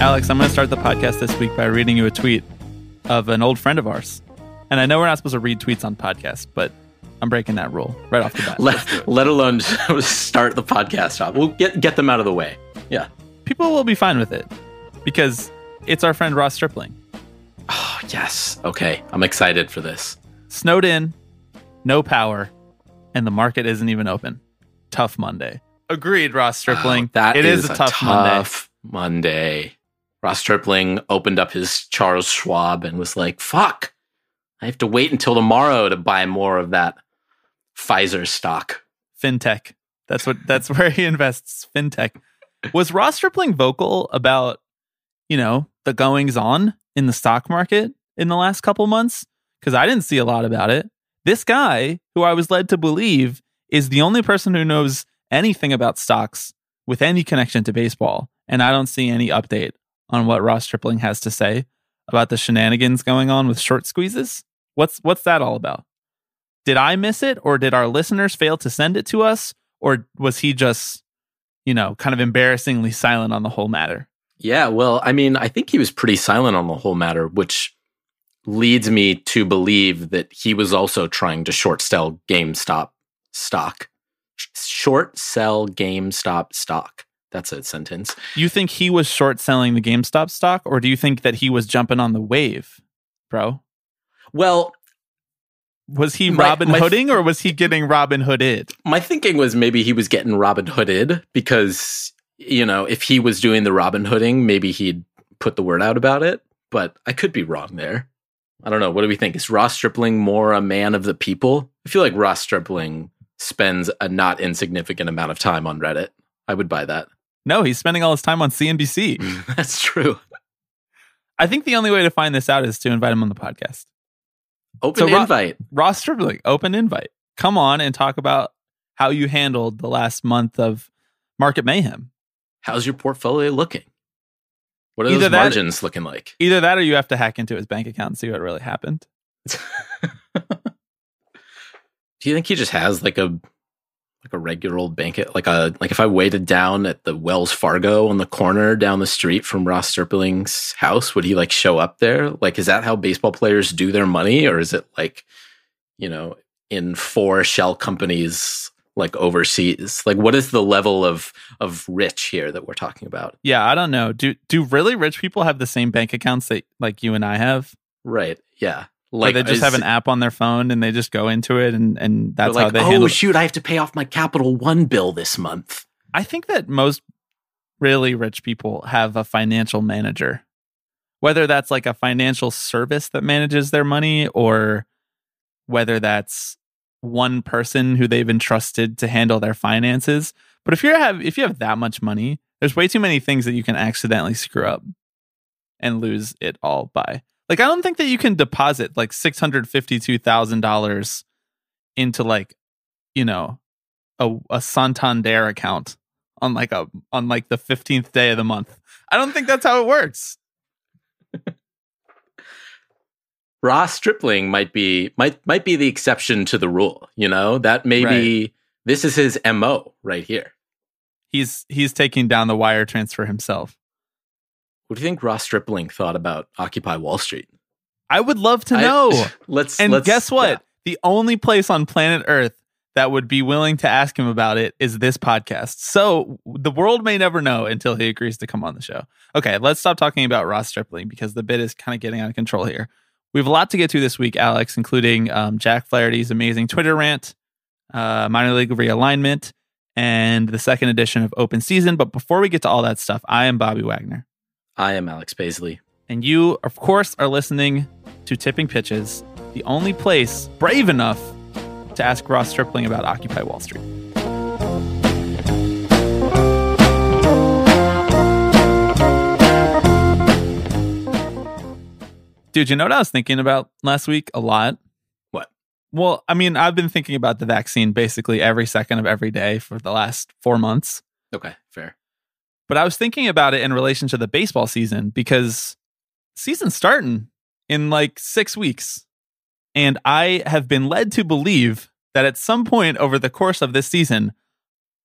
Alex, I'm going to start the podcast this week by reading you a tweet of an old friend of ours. And I know we're not supposed to read tweets on podcasts, but I'm breaking that rule right off the bat. let, let alone start the podcast off. We'll get get them out of the way. Yeah. People will be fine with it because it's our friend Ross Stripling. Oh, yes. Okay. I'm excited for this. Snowed in, no power, and the market isn't even open. Tough Monday. Agreed, Ross Stripling. Oh, that it is, is a tough, tough Monday. Monday. Ross Stripling opened up his Charles Schwab and was like, fuck, I have to wait until tomorrow to buy more of that Pfizer stock. Fintech. That's what that's where he invests. Fintech. Was Ross Stripling vocal about, you know, the goings on in the stock market in the last couple months? Because I didn't see a lot about it. This guy, who I was led to believe is the only person who knows anything about stocks with any connection to baseball. And I don't see any update on what Ross Stripling has to say about the shenanigans going on with short squeezes. What's what's that all about? Did I miss it or did our listeners fail to send it to us or was he just, you know, kind of embarrassingly silent on the whole matter? Yeah, well, I mean, I think he was pretty silent on the whole matter, which leads me to believe that he was also trying to short sell GameStop stock. Short sell GameStop stock. That's a sentence. You think he was short selling the GameStop stock, or do you think that he was jumping on the wave, bro? Well, was he Robin my, Hooding or was he getting Robin Hooded? My thinking was maybe he was getting Robin Hooded because, you know, if he was doing the Robin Hooding, maybe he'd put the word out about it. But I could be wrong there. I don't know. What do we think? Is Ross Stripling more a man of the people? I feel like Ross Stripling spends a not insignificant amount of time on Reddit. I would buy that. No, he's spending all his time on CNBC. That's true. I think the only way to find this out is to invite him on the podcast. Open so invite. Ro- Ross Stripling, open invite. Come on and talk about how you handled the last month of market mayhem. How's your portfolio looking? What are either those that, margins looking like? Either that or you have to hack into his bank account and see what really happened. Do you think he just has like a like a regular old bank like a like if I waited down at the Wells Fargo on the corner down the street from Ross Stripling's house, would he like show up there? Like is that how baseball players do their money or is it like you know in four shell companies like overseas? Like what is the level of of rich here that we're talking about? Yeah, I don't know. Do do really rich people have the same bank accounts that like you and I have? Right. Yeah. Like or they just have an app on their phone and they just go into it and and that's like, how they oh. Oh shoot! I have to pay off my Capital One bill this month. I think that most really rich people have a financial manager, whether that's like a financial service that manages their money or whether that's one person who they've entrusted to handle their finances. But if you have if you have that much money, there's way too many things that you can accidentally screw up and lose it all by. Like I don't think that you can deposit like six hundred fifty two thousand dollars into like you know a a Santander account on like a on like the fifteenth day of the month. I don't think that's how it works. Ross Stripling might be might might be the exception to the rule. You know that maybe right. this is his mo right here. He's he's taking down the wire transfer himself. What do you think Ross Stripling thought about Occupy Wall Street? I would love to know. I, let's and let's, guess what? Yeah. The only place on planet Earth that would be willing to ask him about it is this podcast. So the world may never know until he agrees to come on the show. Okay, let's stop talking about Ross Stripling because the bit is kind of getting out of control here. We have a lot to get to this week, Alex, including um, Jack Flaherty's amazing Twitter rant, uh, minor league realignment, and the second edition of Open Season. But before we get to all that stuff, I am Bobby Wagner. I am Alex Paisley. And you, of course, are listening to Tipping Pitches, the only place brave enough to ask Ross Stripling about Occupy Wall Street. Dude, you know what I was thinking about last week a lot? What? Well, I mean, I've been thinking about the vaccine basically every second of every day for the last four months. Okay, fair. But I was thinking about it in relation to the baseball season because season's starting in like six weeks. And I have been led to believe that at some point over the course of this season,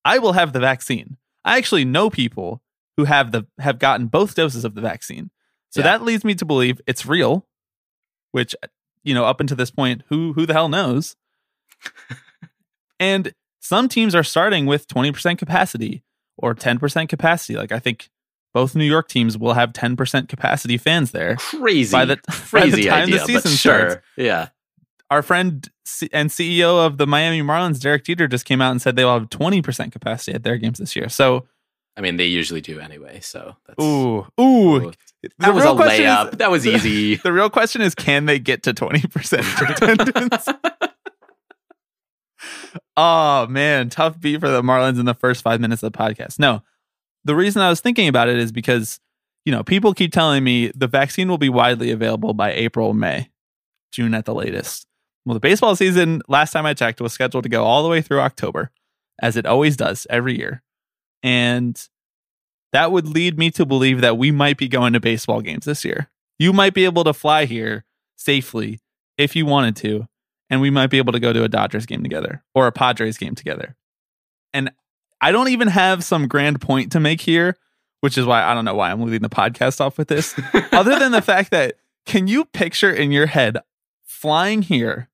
I will have the vaccine. I actually know people who have the have gotten both doses of the vaccine. So Yeah. that leads me to believe it's real, which you know, up until this point, who who the hell knows? and some teams are starting with 20% capacity or 10% capacity. Like I think both New York teams will have 10% capacity fans there. Crazy. By the- by the crazy time the idea, but season sure. starts. Yeah. Our friend C- and CEO of the Miami Marlins, Derek Jeter, just came out and said they will have 20% capacity at their games this year. So, I mean, they usually do anyway. So that's ooh, ooh. The that was a question is- layup. that was easy. The real question is can they get to 20% attendance? Oh, man. Tough beat for the Marlins in the first five minutes of the podcast. No, the reason I was thinking about it is because, you know, people keep telling me the vaccine will be widely available by April, May, June at the latest. Well, the baseball season, last time I checked, was scheduled to go all the way through October, as it always does every year. And that would lead me to believe that we might be going to baseball games this year. You might be able to fly here safely if you wanted to, and we might be able to go to a Dodgers game together or a Padres game together. And I don't even have some grand point to make here, which is why I don't know why I'm leading the podcast off with this, other than the fact that can you picture in your head flying here,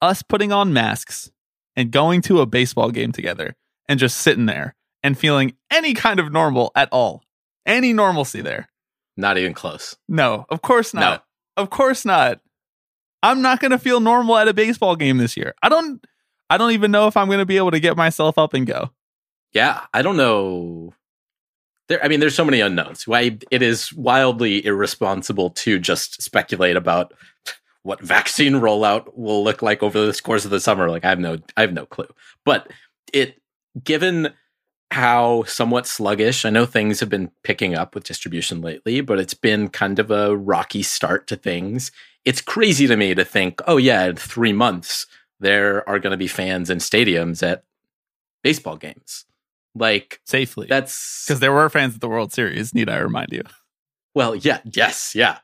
us putting on masks and going to a baseball game together and just sitting there and feeling any kind of normal at all? Any normalcy there? Not even close. No, of course not. Of course not. I'm not going to feel normal at a baseball game this year. I don't I don't even know if I'm going to be able to get myself up and go. Yeah, I don't know. There, I mean, there's so many unknowns. Why it is wildly irresponsible to just speculate about what vaccine rollout will look like over the course of the summer. Like, I have no, I have no clue. But it, given how somewhat sluggish, I know things have been picking up with distribution lately, but it's been kind of a rocky start to things. It's crazy to me to think, oh yeah, in three months there are going to be fans in stadiums at baseball games. Like Safely. that's Because there were fans at the World Series, need I remind you. well, yeah, yes, yeah.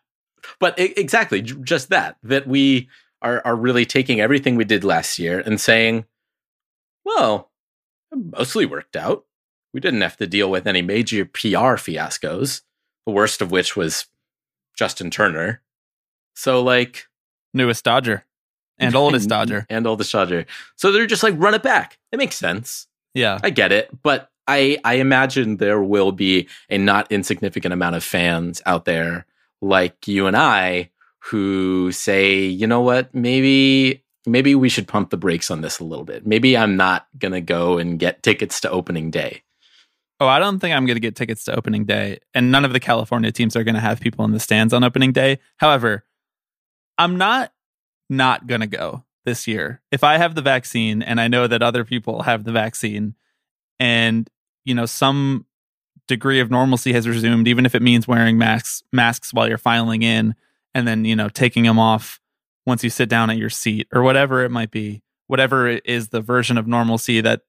But e- exactly, j- just that that we are are really taking everything we did last year and saying, well, mostly worked out. We didn't have to deal with any major PR fiascos, the worst of which was Justin Turner. So like Newest Dodger and oldest Dodger. and oldest Dodger. So they're just like run it back. It makes sense. Yeah. I get it, but I I imagine there will be a not insignificant amount of fans out there like you and I who say, you know what, maybe maybe we should pump the brakes on this a little bit. Maybe I'm not gonna go and get tickets to opening day. Oh, I don't think I'm going to get tickets to opening day, and none of the California teams are going to have people in the stands on opening day. However, I'm not not going to go this year. If I have the vaccine and I know that other people have the vaccine and you know some degree of normalcy has resumed even if it means wearing masks masks while you're filing in and then you know taking them off once you sit down at your seat or whatever it might be whatever is the version of normalcy that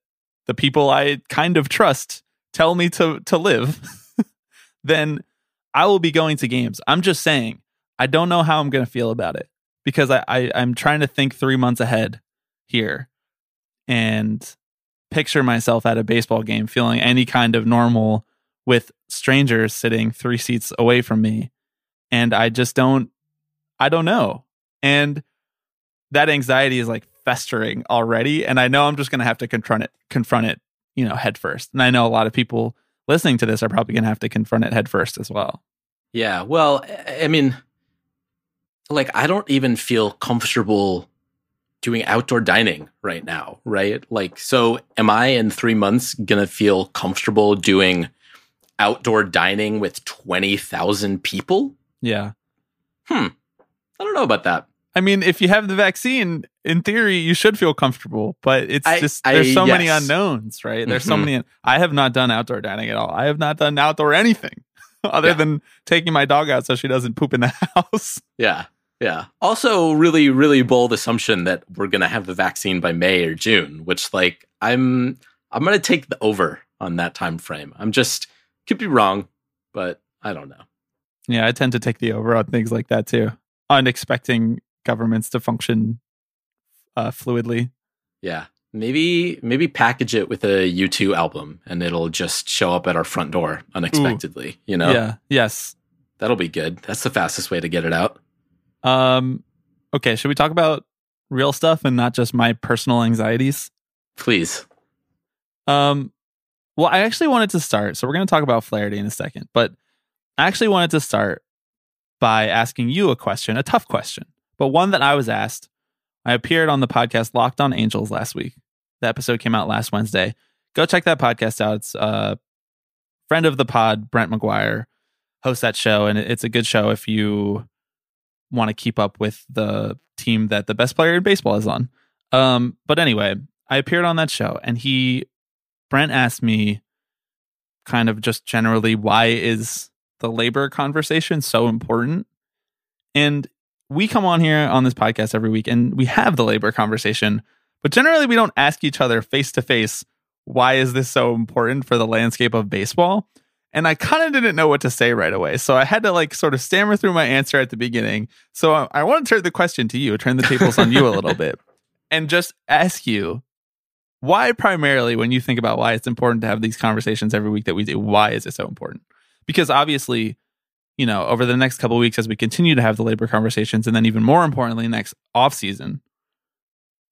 the people I kind of trust tell me to to live, then I will be going to games. I'm just saying, I don't know how I'm going to feel about it because I, I I'm trying to think three months ahead here and picture myself at a baseball game feeling any kind of normal with strangers sitting three seats away from me, and I just don't I don't know, and that anxiety is like festering already, and I know I'm just going to have to confront it confront it you know, head first. And I know a lot of people listening to this are probably going to have to confront it head first as well. Yeah, well, I- mean, like I don't even feel comfortable doing outdoor dining right now, right? Like, so am I in three months gonna feel comfortable doing outdoor dining with twenty thousand people? Yeah. Hmm. I don't know about that. I mean, if you have the vaccine, in theory, you should feel comfortable, but it's I- just I- there's so many unknowns, right? There's so Mhm. many. I have not done outdoor dining at all. I have not done outdoor anything other Yeah. than taking my dog out so she doesn't poop in the house. Yeah, Yeah. Also, really, really bold assumption that we're gonna have the vaccine by May or June, which like I'm I'm gonna take the over on that time frame. I'm just could be wrong, but I don't know. Yeah, I tend to take the over on things like that too. On expecting governments to function uh, fluidly. Yeah. Maybe maybe package it with a U2 album and it'll just show up at our front door unexpectedly, you know? Yeah. Yes. That'll be good. That's the fastest way to get it out. Um. Okay. Should we talk about real stuff and not just my personal anxieties? Please. Um. Well, I actually wanted to start. So we're going to talk about Flaherty in a second, but I actually wanted to start by asking you a question, a tough question, but one that I was asked. I appeared on the podcast Locked on Angels last week. The episode came out last Wednesday. Go check that podcast out. It's a friend of the pod, Brent McGuire, hosts that show, and it's a good show if you want to keep up with the team that the best player in baseball is on. Um, but anyway, I appeared on that show, and he, Brent, asked me, kind of just generally, why is the labor conversation so important? And we come on here on this podcast every week, and we have the labor conversation, but generally, we don't ask each other face to face, why is this so important for the landscape of baseball? and I kind of didn't know what to say right away. So I had to like sort of stammer through my answer at the beginning. So I, I want to turn the question to you, turn the tables on you a little bit, and just ask you why primarily when you think about why it's important to have these conversations every week that we do, why is it so important? Because obviously, you know, over the next couple weeks as we continue to have the labor conversations, and then even more importantly, next off season,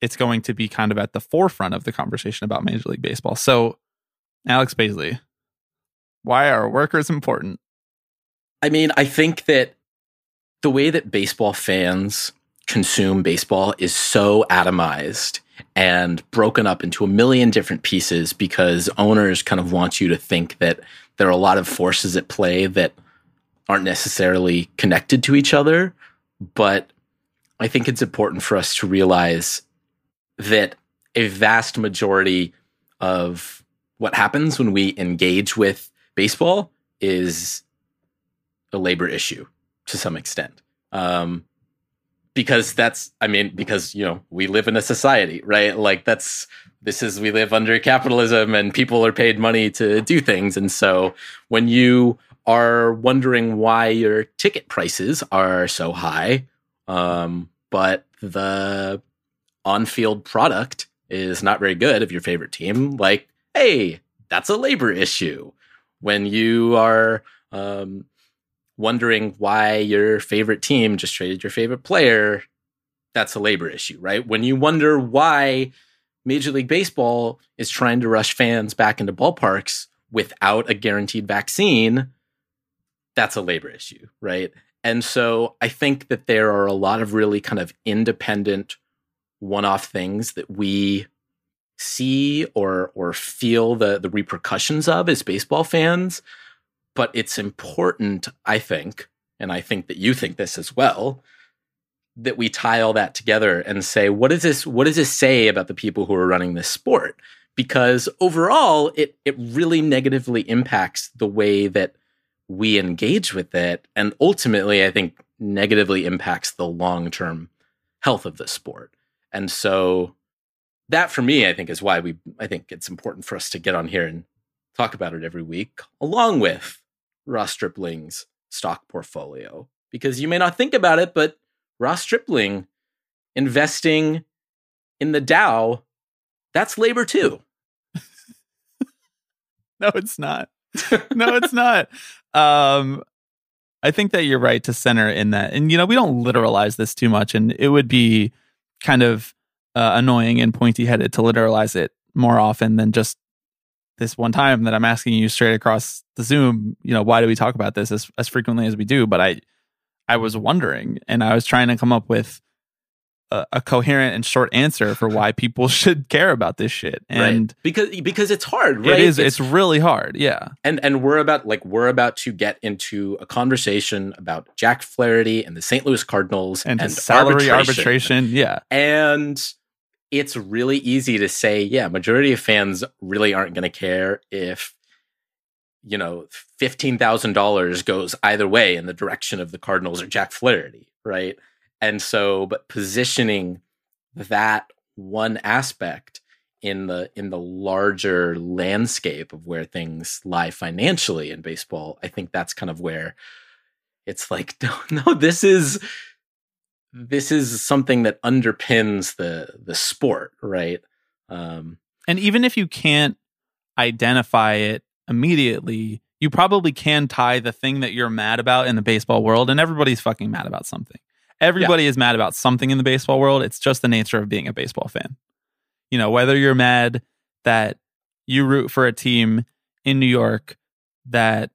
it's going to be kind of at the forefront of the conversation about Major League Baseball. So, Alex Baisley, why are workers important? I mean, I think that the way that baseball fans consume baseball is so atomized and broken up into a million different pieces because owners kind of want you to think that there are a lot of forces at play that aren't necessarily connected to each other. But I think it's important for us to realize that a vast majority of what happens when we engage with baseball is a labor issue to some extent. Um, because that's, I mean, because, you know, we live in a society, right? Like that's, this is, we live under capitalism and people are paid money to do things. And so when you are wondering why your ticket prices are so high, um, but the on field product is not very good of your favorite team, like, hey, that's a labor issue when you are um, wondering why your favorite team just traded your favorite player, that's a labor issue, right? When you wonder why Major League Baseball is trying to rush fans back into ballparks without a guaranteed vaccine, that's a labor issue, right? And so I think that there are a lot of really kind of independent one off things that we see or or feel the the repercussions of as baseball fans but it's important i think and i think that you think this as well that we tie all that together and say what does this what does this say about the people who are running this sport because overall it it really negatively impacts the way that we engage with it and ultimately i think negatively impacts the long-term health of the sport and so that for me, I think is why we, I think it's important for us to get on here and talk about it every week, along with Ross Stripling's stock portfolio. Because you may not think about it, but Ross Stripling investing in the Dow, that's labor too. no, it's not. no, it's not. Um, I think that you're right to center in that. And, you know, we don't literalize this too much, and it would be kind of uh, annoying and pointy headed to literalize it more often than just this one time that I'm asking you straight across the Zoom, you know, why do we talk about this as, as frequently as we do? But I, I was wondering and I was trying to come up with a, a coherent and short answer for why people should care about this shit. And right. because, because it's hard, right? It is. It's, it's really hard. Yeah. And, and we're about like, we're about to get into a conversation about Jack Flaherty and the St. Louis Cardinals and, and salary arbitration. arbitration. Yeah. And, it's really easy to say, yeah, majority of fans really aren't going to care if you know fifteen thousand dollars goes either way in the direction of the Cardinals or Jack Flaherty, right? And so, but positioning that one aspect in the in the larger landscape of where things lie financially in baseball, I think that's kind of where it's like, no, no, this is this is something that underpins the the sport, right? Um, and even if you can't identify it immediately, you probably can tie the thing that you're mad about in the baseball world, and everybody's fucking mad about something. Everybody yeah. is mad about something in the baseball world. It's just the nature of being a baseball fan. You know, whether you're mad that you root for a team in New York that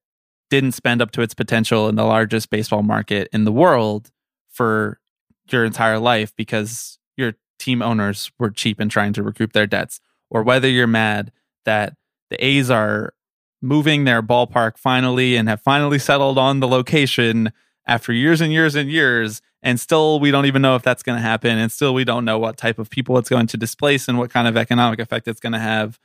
didn't spend up to its potential in the largest baseball market in the world for your entire life because your team owners were cheap and trying to recoup their debts, or whether you're mad that the A's are moving their ballpark finally and have finally settled on the location after years and years and years. And still, we don't even know if that's going to happen. And still, we don't know what type of people it's going to displace and what kind of economic effect it's going to have.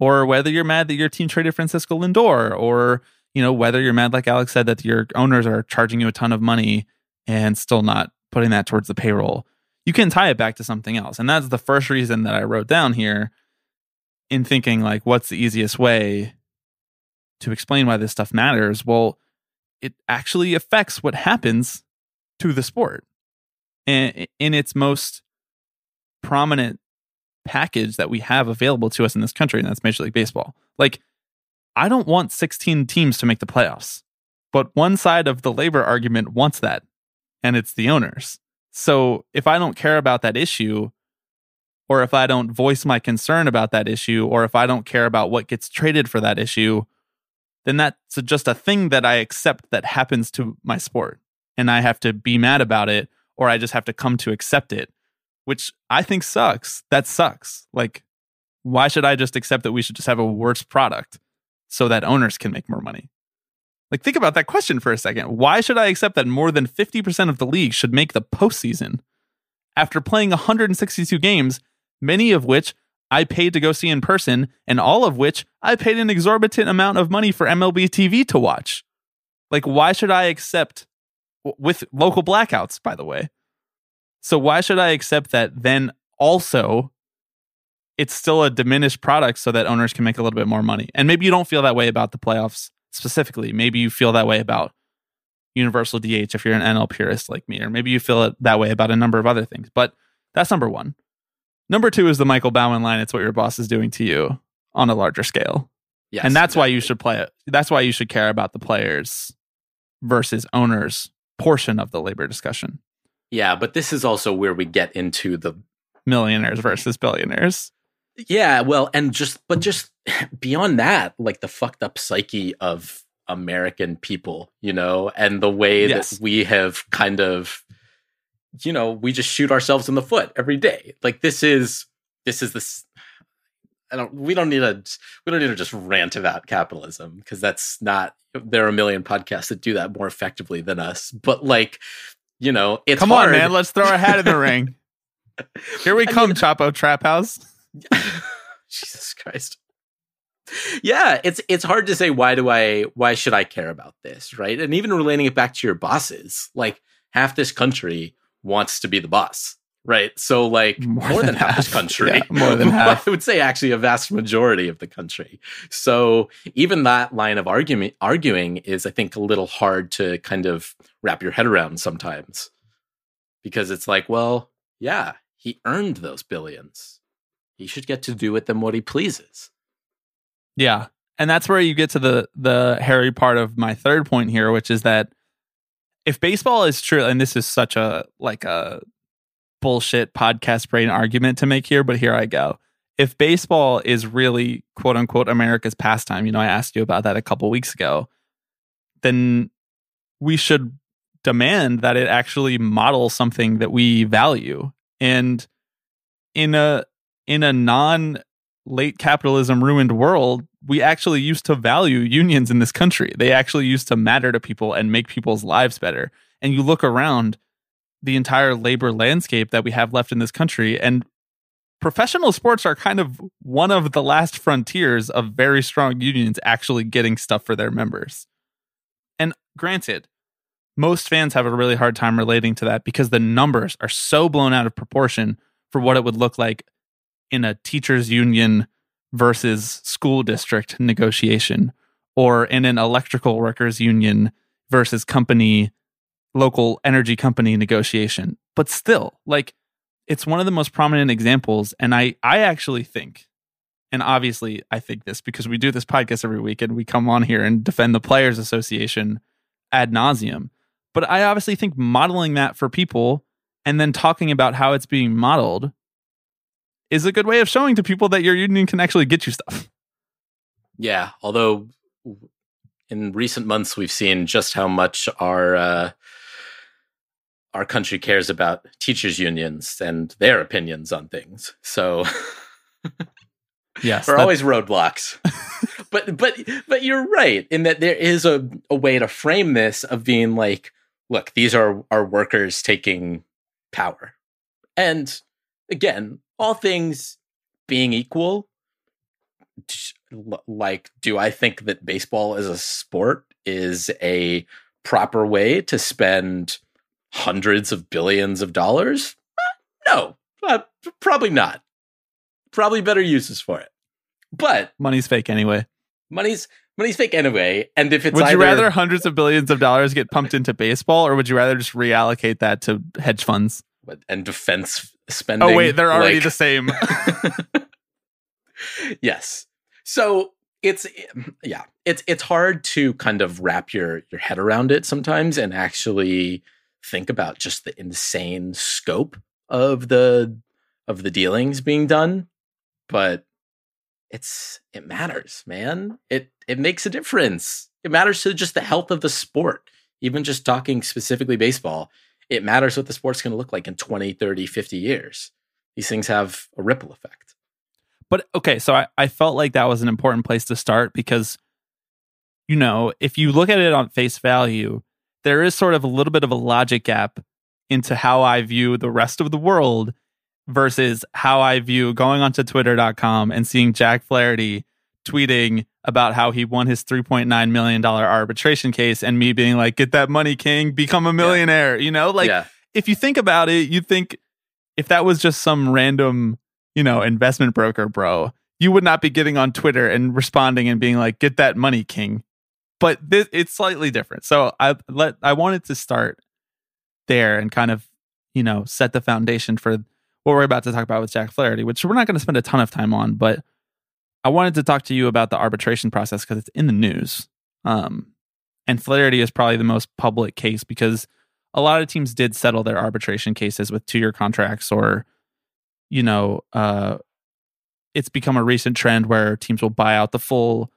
Or whether you're mad that your team traded Francisco Lindor, or you know whether you're mad, like Alex said, that your owners are charging you a ton of money and still not putting that towards the payroll. You can tie it back to something else, and that's the first reason that I wrote down here in thinking like, what's the easiest way to explain why this stuff matters, well, it actually affects what happens to the sport. And in its most prominent package that we have available to us in this country, and that's Major League Baseball. Like, I don't want 16 teams to make the playoffs, but one side of the labor argument wants that, and it's the owners. So if I don't care about that issue, or if I don't voice my concern about that issue, or if I don't care about what gets traded for that issue, then that's just a thing that I accept that happens to my sport. And I have to be mad about it, or I just have to come to accept it, which I think sucks. That sucks. Like, why should I just accept that we should just have a worse product so that owners can make more money? Like, think about that question for a second. Why should I accept that more than 50% of the league should make the postseason? After playing 162 games, many of which I paid to go see in person, and all of which I paid an exorbitant amount of money for MLB TV to watch. Like, why should I accept with local blackouts, by the way? So, why should I accept that then also it's still a diminished product so that owners can make a little bit more money? And maybe you don't feel that way about the playoffs specifically. Maybe you feel that way about universal DH if you're an NL purist like me, or maybe you feel it that way about a number of other things. But that's number one. Number two is the Michael Baumann line. It's what your boss is doing to you on a larger scale. Yes, and that's exactly. why you should play it. That's why you should care about the players versus owners portion of the labor discussion. Yeah, but this is also where we get into the millionaires versus billionaires. Yeah, well, and just but just beyond that, like the fucked up psyche of American people, you know, and the way yes. that we have kind of you know, we just shoot ourselves in the foot every day. Like this is this is this I don't we don't need to we don't need to just rant about capitalism because that's not there are a million podcasts that do that more effectively than us. But like, you know, it's Come hard. on, man, let's throw our hat in the ring. Here we I come, mean, Chapo Trap House. Jesus Christ. Yeah, it's it's hard to say why do I why should I care about this, right? And even relating it back to your bosses, like half this country wants to be the boss right? So like more, more than, than, half, the country, yeah, more than half. I would say actually a vast majority of the country. So even that line of argument arguing is, I think, a little hard to kind of wrap your head around sometimes, because it's like, well, yeah, he earned those billions. He should get to do with them what he pleases. Yeah, and that's where you get to the the hairy part of my third point here, which is that if baseball is true, and this is such a like a bullshit podcast brain argument to make here, but here I go. If baseball is really quote unquote America's pastime, you know, I asked you about that a couple weeks ago, then we should demand that it actually model something that we value. And in a in a non late capitalism ruined world, we actually used to value unions in this country. They actually used to matter to people and make people's lives better. And you look around the entire labor landscape that we have left in this country, and professional sports are kind of one of the last frontiers of very strong unions actually getting stuff for their members. And granted, most fans have a really hard time relating to that because the numbers are so blown out of proportion for what it would look like in a teachers union versus school district negotiation or in an electrical workers union versus company local energy company negotiation. But still like it's one of the most prominent examples. And i i actually think and obviously i think this because we do this podcast every week and we come on here and defend the players association ad nauseum. But i obviously think modeling that for people and then talking about how it's being modeled is a good way of showing to people that your union can actually get you stuff Yeah, although in recent months we've seen just how much our uh, our country cares about teachers unions and their opinions on things. So yes there are always roadblocks. but but but you're right in that there is a, a way to frame this of being like, look, these are our workers taking power. And again, all things being equal, like, do I think that baseball as a sport is a proper way to spend hundreds of billions of dollars? Eh, No, uh, probably not. Probably better uses for it. But money's fake anyway money's money's fake anyway. And if it's would you either, rather hundreds of billions of dollars get pumped into baseball or would you rather just reallocate that to hedge funds and defense spending. oh wait they're already like- the same yes. So it's yeah, it's it's hard to kind of wrap your your head around it sometimes and actually think about just the insane scope of the of the dealings being done, but it's it matters, man. It it makes a difference. It matters to just the health of the sport. Even just talking specifically baseball, it matters what the sport's going to look like in 20, 30, 50 years. These things have a ripple effect. But okay, so I, I felt like that was an important place to start because, you know, if you look at it on face value, there is sort of a little bit of a logic gap into how I view the rest of the world versus how I view going onto twitter.com and seeing Jack Flaherty tweeting about how he won his $3.9 million arbitration case and me being like, get that money, King, become a millionaire. You know, like yeah. if you think about it, you think if that was just some random, you know, investment broker, bro, you would not be getting on Twitter and responding and being like, "Get that money, king." But this, it's slightly different. So I let I wanted to start there and kind of, you know, set the foundation for what we're about to talk about with Jack Flaherty, which we're not going to spend a ton of time on, but I wanted to talk to you about the arbitration process because it's in the news. Um, and Flaherty is probably the most public case because a lot of teams did settle their arbitration cases with two year contracts or you know uh it's become a recent trend where teams will buy out the full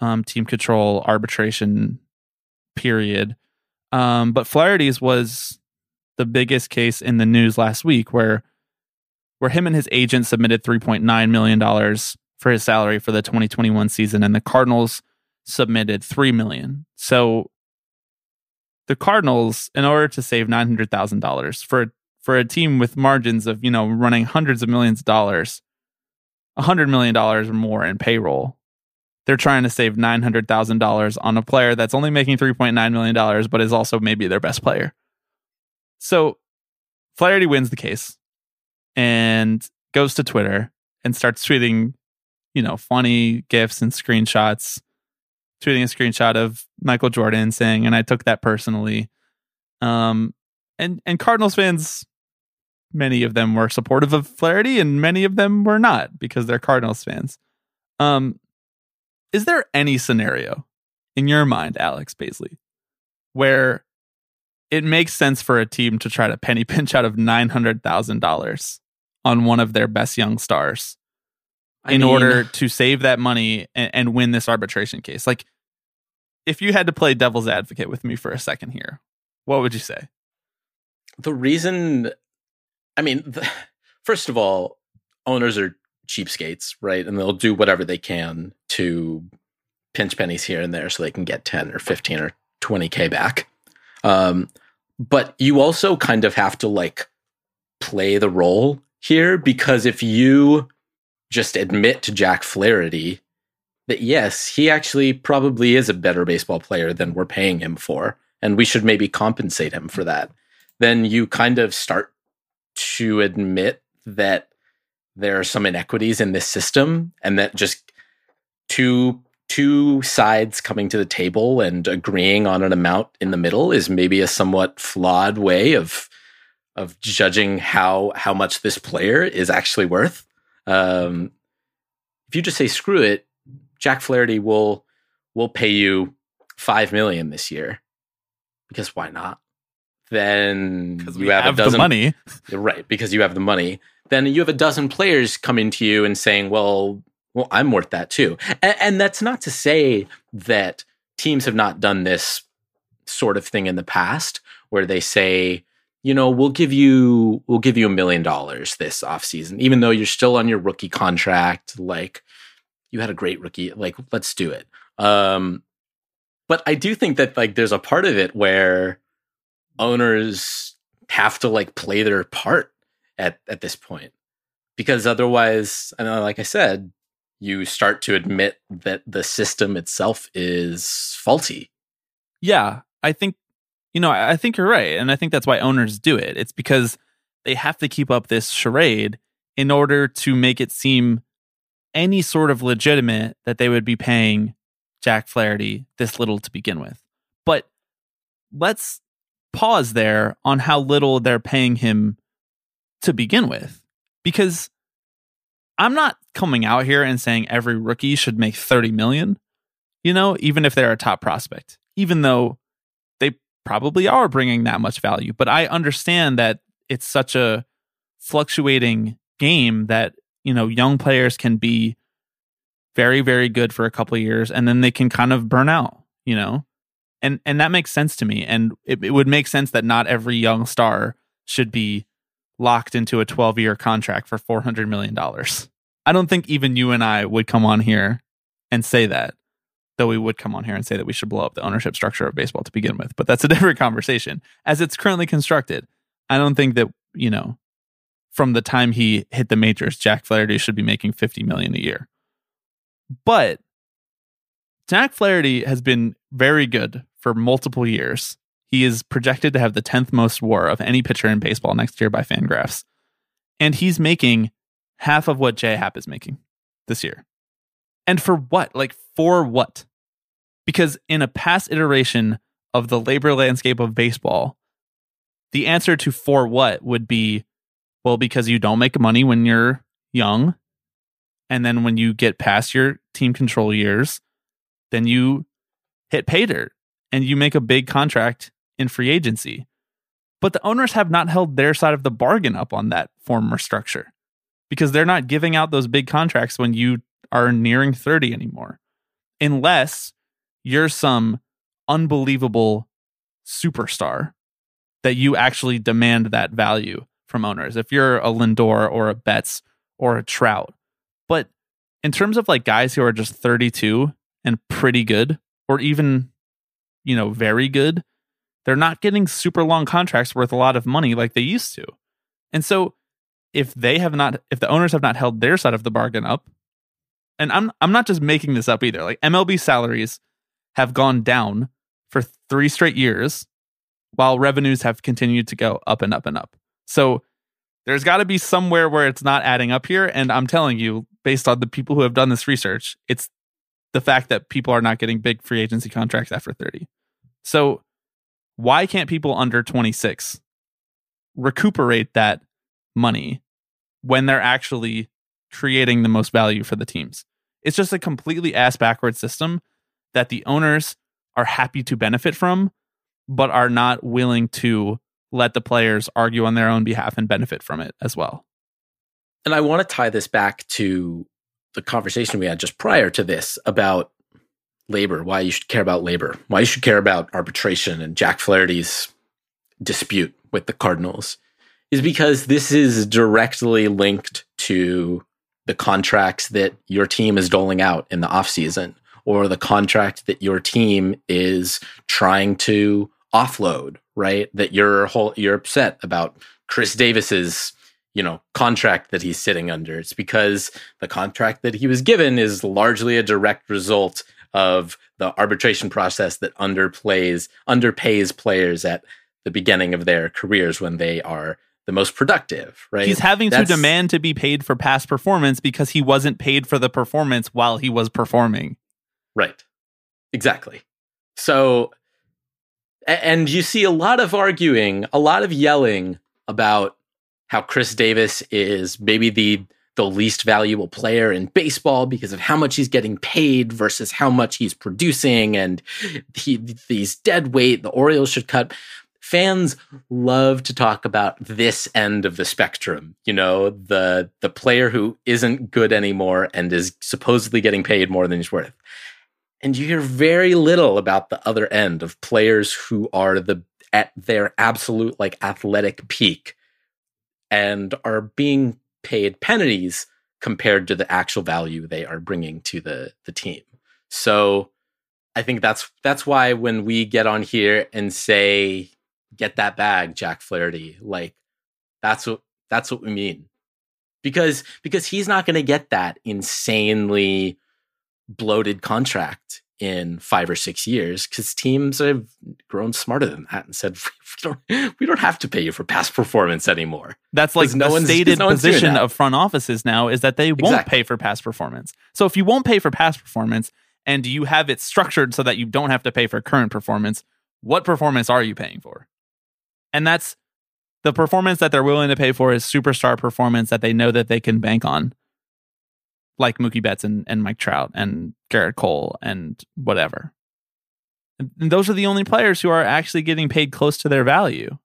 um team control arbitration period um but Flaherty's was the biggest case in the news last week where where him and his agent submitted 3.9 million dollars for his salary for the 2021 season and the Cardinals submitted 3 million so the Cardinals, in order to save nine hundred thousand dollars for for a team with margins of you know running hundreds of millions of dollars, hundred million dollars or more in payroll, they're trying to save nine hundred thousand dollars on a player that's only making three point nine million dollars, but is also maybe their best player. So, Flaherty wins the case and goes to Twitter and starts tweeting, you know, funny gifs and screenshots tweeting a screenshot of Michael Jordan saying, and I took that personally. Um, and and Cardinals fans, many of them were supportive of Flaherty, and many of them were not because they're Cardinals fans. Um, is there any scenario in your mind, Alex Baisley, where it makes sense for a team to try to penny pinch out of nine hundred thousand dollars on one of their best young stars? I in mean, order to save that money and, and win this arbitration case. Like, if you had to play devil's advocate with me for a second here, what would you say? the reason, I mean, the, first of all, owners are cheapskates, right? And they'll do whatever they can to pinch pennies here and there so they can get 10 or 15 or 20K back. Um, but you also kind of have to like play the role here because if you just admit to Jack Flaherty that yes, he actually probably is a better baseball player than we're paying him for, and we should maybe compensate him for that. Then you kind of start to admit that there are some inequities in this system and that just two two sides coming to the table and agreeing on an amount in the middle is maybe a somewhat flawed way of of judging how how much this player is actually worth. Um, if you just say screw it, Jack Flaherty will will pay you five million this year because why not? Then you we have, have, a dozen the money. right because you have the money. Then you have a dozen players coming to you and saying, "Well, well, I'm worth that too." And, and that's not to say that teams have not done this sort of thing in the past, where they say, you know, we'll give you we'll give you a million dollars this offseason, even though you're still on your rookie contract. Like you had a great rookie, like let's do it. Um, but I do think that like there's a part of it where owners have to like play their part at at this point because otherwise, and like I said, you start to admit that the system itself is faulty. Yeah, I think you know, I think you're right, and I think that's why owners do it. It's because they have to keep up this charade in order to make it seem any sort of legitimate that they would be paying Jack Flaherty this little to begin with. But let's pause there on how little they're paying him to begin with because I'm not coming out here and saying every rookie should make 30 million, you know, even if they're a top prospect, even though probably are bringing that much value. But I understand that it's such a fluctuating game that, you know, young players can be very, very good for a couple of years and then they can kind of burn out, you know? And and that makes sense to me. And it, it would make sense that not every young star should be locked into a 12 year contract for $400 million. I don't think even you and I would come on here and say that, though we would come on here and say that we should blow up the ownership structure of baseball to begin with. But that's a different conversation. As it's currently constructed, I don't think that, you know, from the time he hit the majors, Jack Flaherty should be making 50 million a year. But Jack Flaherty has been very good for multiple years. He is projected to have the 10th most war of any pitcher in baseball next year by Fangraphs. And he's making half of what J Happ is making this year. And for what? Like, for what? Because in a past iteration of the labor landscape of baseball, the answer to for what would be well, because you don't make money when you're young. And then when you get past your team control years, then you hit pay dirt and you make a big contract in free agency. But the owners have not held their side of the bargain up on that former structure because they're not giving out those big contracts when you are nearing 30 anymore, unless you're some unbelievable superstar that you actually demand that value from owners. If you're a Lindor or a Betts or a Trout. But in terms of like guys who are just 32 and pretty good, or even, you know, very good, they're not getting super long contracts worth a lot of money like they used to. And so if they have not if the owners have not held their side of the bargain up, and I'm I'm not just making this up either. Like MLB salaries have gone down for 3 straight years while revenues have continued to go up and up and up. So there's got to be somewhere where it's not adding up here and I'm telling you based on the people who have done this research, it's the fact that people are not getting big free agency contracts after 30. So why can't people under 26 recuperate that money when they're actually creating the most value for the teams? It's just a completely ass backward system that the owners are happy to benefit from, but are not willing to let the players argue on their own behalf and benefit from it as well. And I want to tie this back to the conversation we had just prior to this about labor, why you should care about labor, why you should care about arbitration and Jack Flaherty's dispute with the Cardinals is because this is directly linked to the contracts that your team is doling out in the offseason or the contract that your team is trying to offload, right? That you're whole you're upset about Chris Davis's you know contract that he's sitting under it's because the contract that he was given is largely a direct result of the arbitration process that underplays underpays players at the beginning of their careers when they are the most productive, right? He's having That's- to demand to be paid for past performance because he wasn't paid for the performance while he was performing. Right. Exactly. So, and you see a lot of arguing, a lot of yelling about how Chris Davis is maybe the the least valuable player in baseball because of how much he's getting paid versus how much he's producing, and he, he's dead weight. The Orioles should cut. Fans love to talk about this end of the spectrum. You know, the the player who isn't good anymore and is supposedly getting paid more than he's worth and you hear very little about the other end of players who are the at their absolute like athletic peak and are being paid penalties compared to the actual value they are bringing to the the team. So I think that's that's why when we get on here and say get that bag Jack Flaherty like that's what that's what we mean. Because because he's not going to get that insanely bloated contract in five or six years because teams have grown smarter than that and said we don't we don't have to pay you for past performance anymore. That's like no the stated no position of front offices now is that they won't Exactly. pay for past performance. So if you won't pay for past performance and you have it structured so that you don't have to pay for current performance, what performance are you paying for? And that's the performance that they're willing to pay for is superstar performance that they know that they can bank on. Like Mookie Betts and, and Mike Trout and Gerrit Cole and whatever. And those are the only players who are actually getting paid close to their value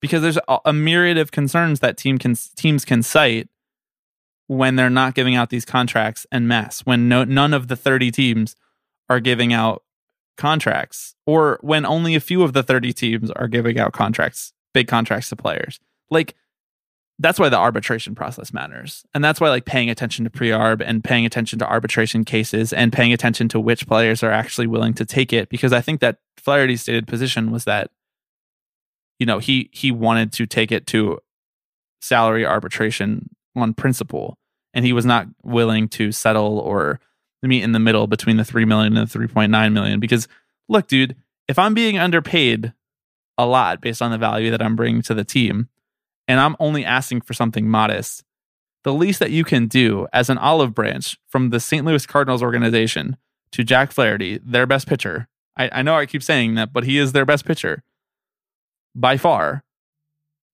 because there's a, a myriad of concerns that team can teams can cite when they're not giving out these contracts en masse when no, none of the 30 teams are giving out contracts or when only a few of the 30 teams are giving out contracts big contracts to players like that's why the arbitration process matters. And that's why like paying attention to pre-arb and paying attention to arbitration cases and paying attention to which players are actually willing to take it. Because i think that flaherty's stated position was that you know he he wanted to take it to salary arbitration on principle. And he was not willing to settle or meet in the middle between the 3 million and the 3.9 million. Because look dude if i'm being underpaid a lot based on the value that i'm bringing to the team and i'm only asking for something modest the least that you can do as an olive branch from the st louis cardinals organization to jack flaherty their best pitcher. I, I know i keep saying that but he is their best pitcher. By far.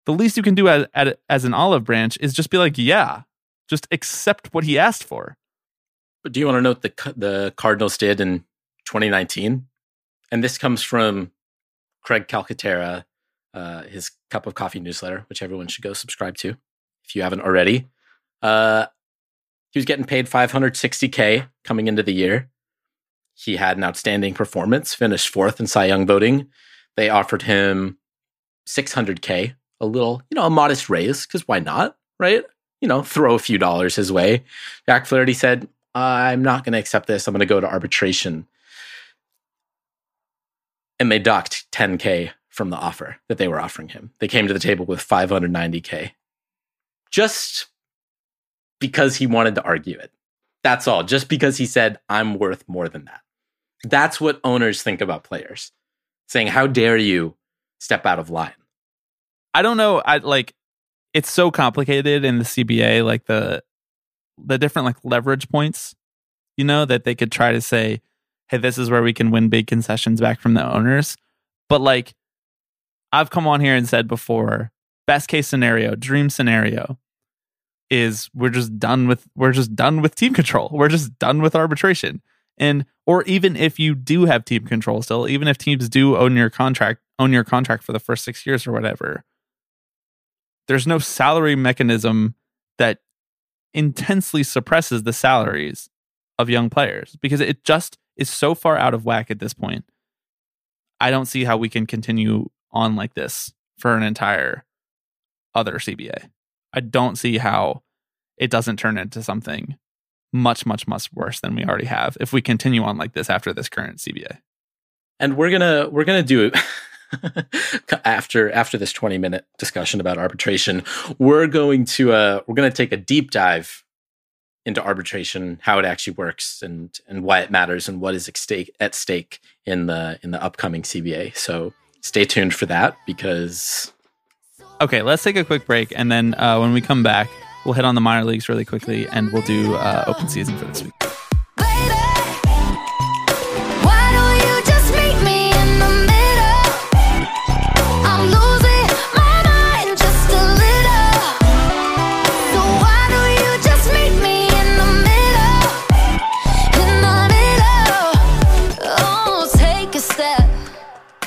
The least you can do as, as, an olive branch is just be like yeah just accept what he asked for. But do you want to know what the the Cardinals did in 2019? And this comes from Craig Calcaterra, uh, his cup of coffee newsletter, which everyone should go subscribe to if you haven't already. Uh, he was getting paid 560k coming into the year. He had an outstanding performance, finished fourth in Cy Young voting. They offered him 600k, a little, you know, a modest raise because why not, right? You know, throw a few dollars his way. Jack Flaherty said, I'm not going to accept this. I'm going to go to arbitration. And they docked 10K from the offer that they were offering him. They came to the table with 590K just because he wanted to argue it. That's all. Just because he said, I'm worth more than that. That's what owners think about players saying, How dare you step out of line? I don't know. I like it's so complicated in the CBA, like the the different like leverage points, you know, that they could try to say, hey, this is where we can win big concessions back from the owners. But like I've come on here and said before, best case scenario, dream scenario is we're just done with we're just done with team control. We're just done with arbitration. And or even if you do have team control still, even if teams do own your contract, own your contract for the first 6 years or whatever, there's no salary mechanism that intensely suppresses the salaries of young players because it just is so far out of whack at this point. I don't see how we can continue on like this for an entire other CBA. I don't see how it doesn't turn into something much, much, much worse than we already have if we continue on like this after this current CBA. and we're gonna we're gonna do it after after this 20 minute discussion about arbitration we're going to uh we're gonna take a deep dive into arbitration, how it actually works, and and why it matters, and what is at stake at stake in the in the upcoming CBA. So stay tuned for that because Okay, let's take a quick break, and then uh, when we come back, we'll hit on the minor leagues really quickly, and we'll do uh, open season for this week.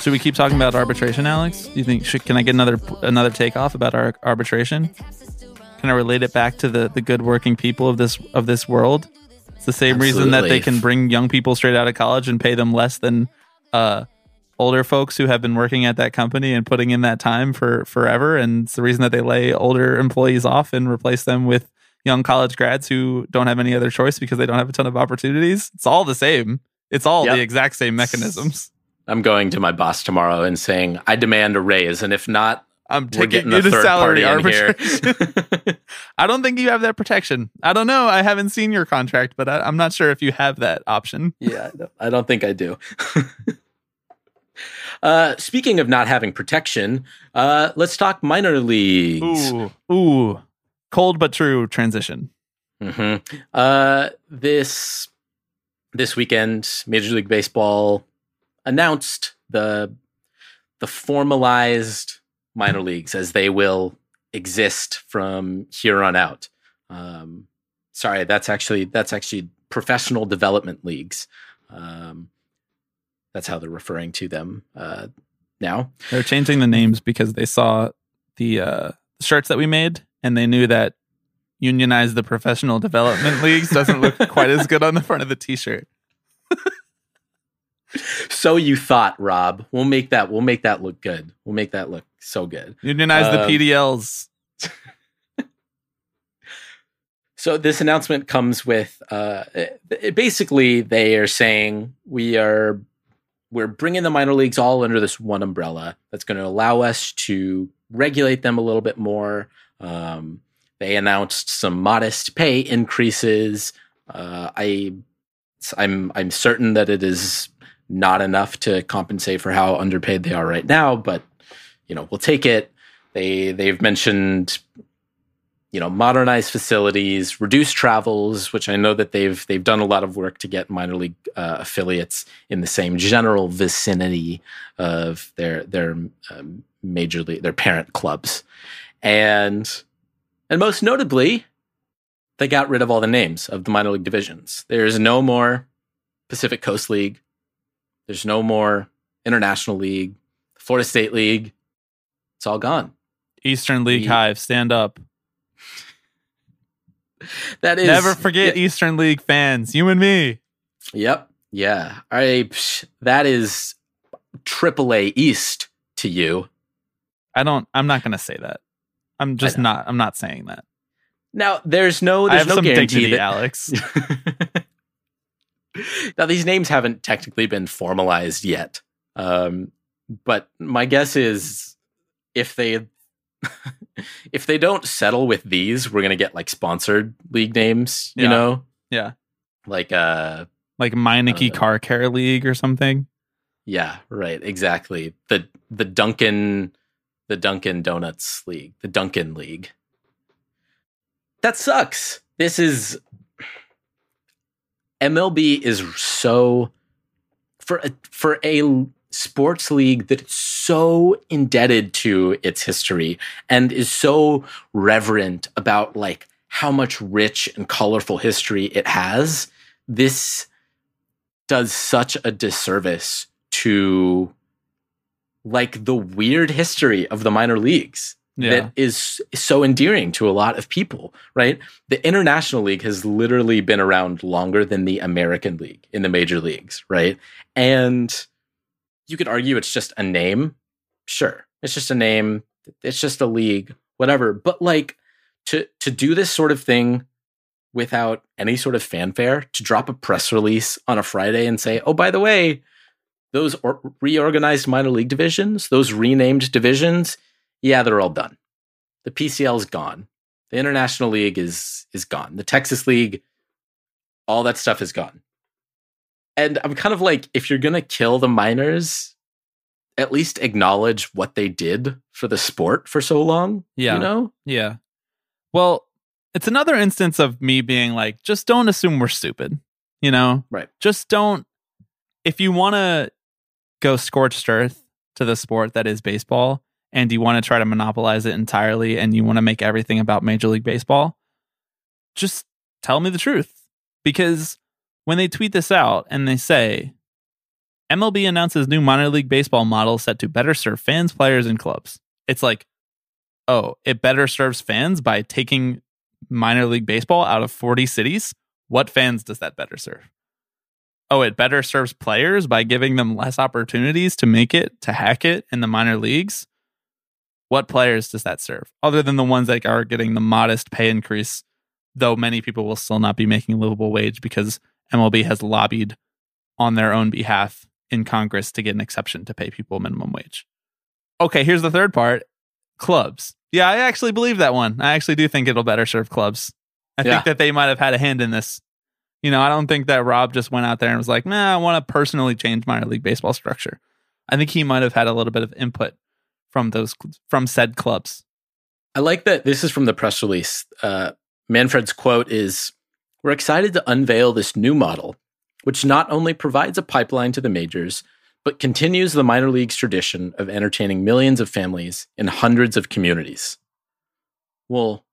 Should we keep talking about arbitration, Alex? You think should can I get another another takeoff about our arbitration? Can I relate it back to the the good working people of this of this world? It's the same reason that they can bring young people straight out of college and pay them less than uh, older folks who have been working at that company and putting in that time for forever. And it's the reason that they lay older employees off and replace them with young college grads who don't have any other choice because they don't have a ton of opportunities. It's all the same. It's all Yep. the exact same mechanisms. I'm going to my boss tomorrow and saying I demand a raise, and if not, I'm we're taking getting you a to third salary here. I don't think you have that protection. I don't know. I haven't seen your contract, but I, I'm not sure if you have that option. yeah, I don't, I don't think I do. uh, speaking of not having protection, uh, let's talk minor leagues. Ooh, ooh, cold but true transition. hmm Uh, this this weekend, Major League Baseball announced the the formalized minor leagues as they will exist from here on out. Um, sorry, that's actually that's actually professional development leagues. Um, that's how they're referring to them uh, now. They're changing the names because they saw the uh, shirts that we made and they knew that unionize the professional development leagues doesn't look quite as good on the front of the t-shirt. So you thought, Rob? We'll make that. We'll make that look good. We'll make that look so good. Unionize Um, the PDLs. So this announcement comes with uh, it- basically they are saying we are we're bringing the minor leagues all under this one umbrella that's going to allow us to regulate them a little bit more. Um, they announced some modest pay increases. Uh, I I'm I'm certain that it is not enough to compensate for how underpaid they are right now, but you know we'll take it. They they've mentioned you know modernize facilities reduce travels which i know that they've they've done a lot of work to get minor league uh, affiliates in the same general vicinity of their their um, major league their parent clubs and and most notably they got rid of all the names of the minor league divisions there's no more pacific coast league there's no more international league florida state league it's all gone Eastern League Hive, stand up. that is Never forget Yeah. Eastern League fans, you and me. Yep. Yeah. I psh, that is triple A East to you. I don't I'm not going to say that. I'm just not I'm not saying that. Now there's no I there's have no some guarantee dignity, that Alex. now these names haven't technically been formalized yet. Um, but my guess is if they if they don't settle with these, we're gonna get like sponsored league names, you Yeah. know? Yeah. Like uh Like Meineke. Car Care League or something. Yeah, right. Exactly. The the Dunkin' the Dunkin' Donuts League, the Dunkin' League. That sucks. This is MLB is so for a, for a sports league that is so indebted to its history and is so reverent about like how much rich and colorful history it has. This does such a disservice to like the weird history of the minor leagues Yeah. that is so endearing to a lot of people, right? The International League has literally been around longer than the American League in the major leagues, right? And you could argue it's just a name. Sure. It's just a name. It's just a league, whatever. But like to to do this sort of thing without any sort of fanfare, to drop a press release on a Friday and say, "Oh, by the way, those or- reorganized minor league divisions, those renamed divisions, yeah, they're all done. The PCL is gone. The International League is is gone. The Texas League all that stuff is gone. And I'm kind of like, if you're gonna kill the minors, at least acknowledge what they did for the sport for so long. Yeah. You know? Yeah. Well, it's another instance of me being like, just don't assume we're stupid. You know? Right. Just don't. If you want to go scorched earth to the sport that is baseball and you want to try to monopolize it entirely and you want to make everything about Major League Baseball, just tell me the truth. Because when they tweet this out and they say, MLB announces new minor league baseball model set to better serve fans, players, and clubs. It's like, oh, it better serves fans by taking minor league baseball out of 40 cities. What fans does that better serve? Oh, it better serves players by giving them less opportunities to make it, to hack it in the minor leagues. What players does that serve? Other than the ones that are getting the modest pay increase, though many people will still not be making a livable wage because MLB has lobbied on their own behalf in Congress to get an exception to pay people minimum wage. Okay, here's the third part clubs. Yeah, I actually believe that one. I actually do think it'll better serve clubs. I Yeah. think that they might have had a hand in this. You know, I don't think that Rob just went out there and was like, nah, I want to personally change minor league baseball structure. I think he might have had a little bit of input from those from said clubs. I like that this is from the press release. Uh, Manfred's quote is We're excited to unveil this new model, which not only provides a pipeline to the majors, but continues the minor leagues tradition of entertaining millions of families in hundreds of communities. Well,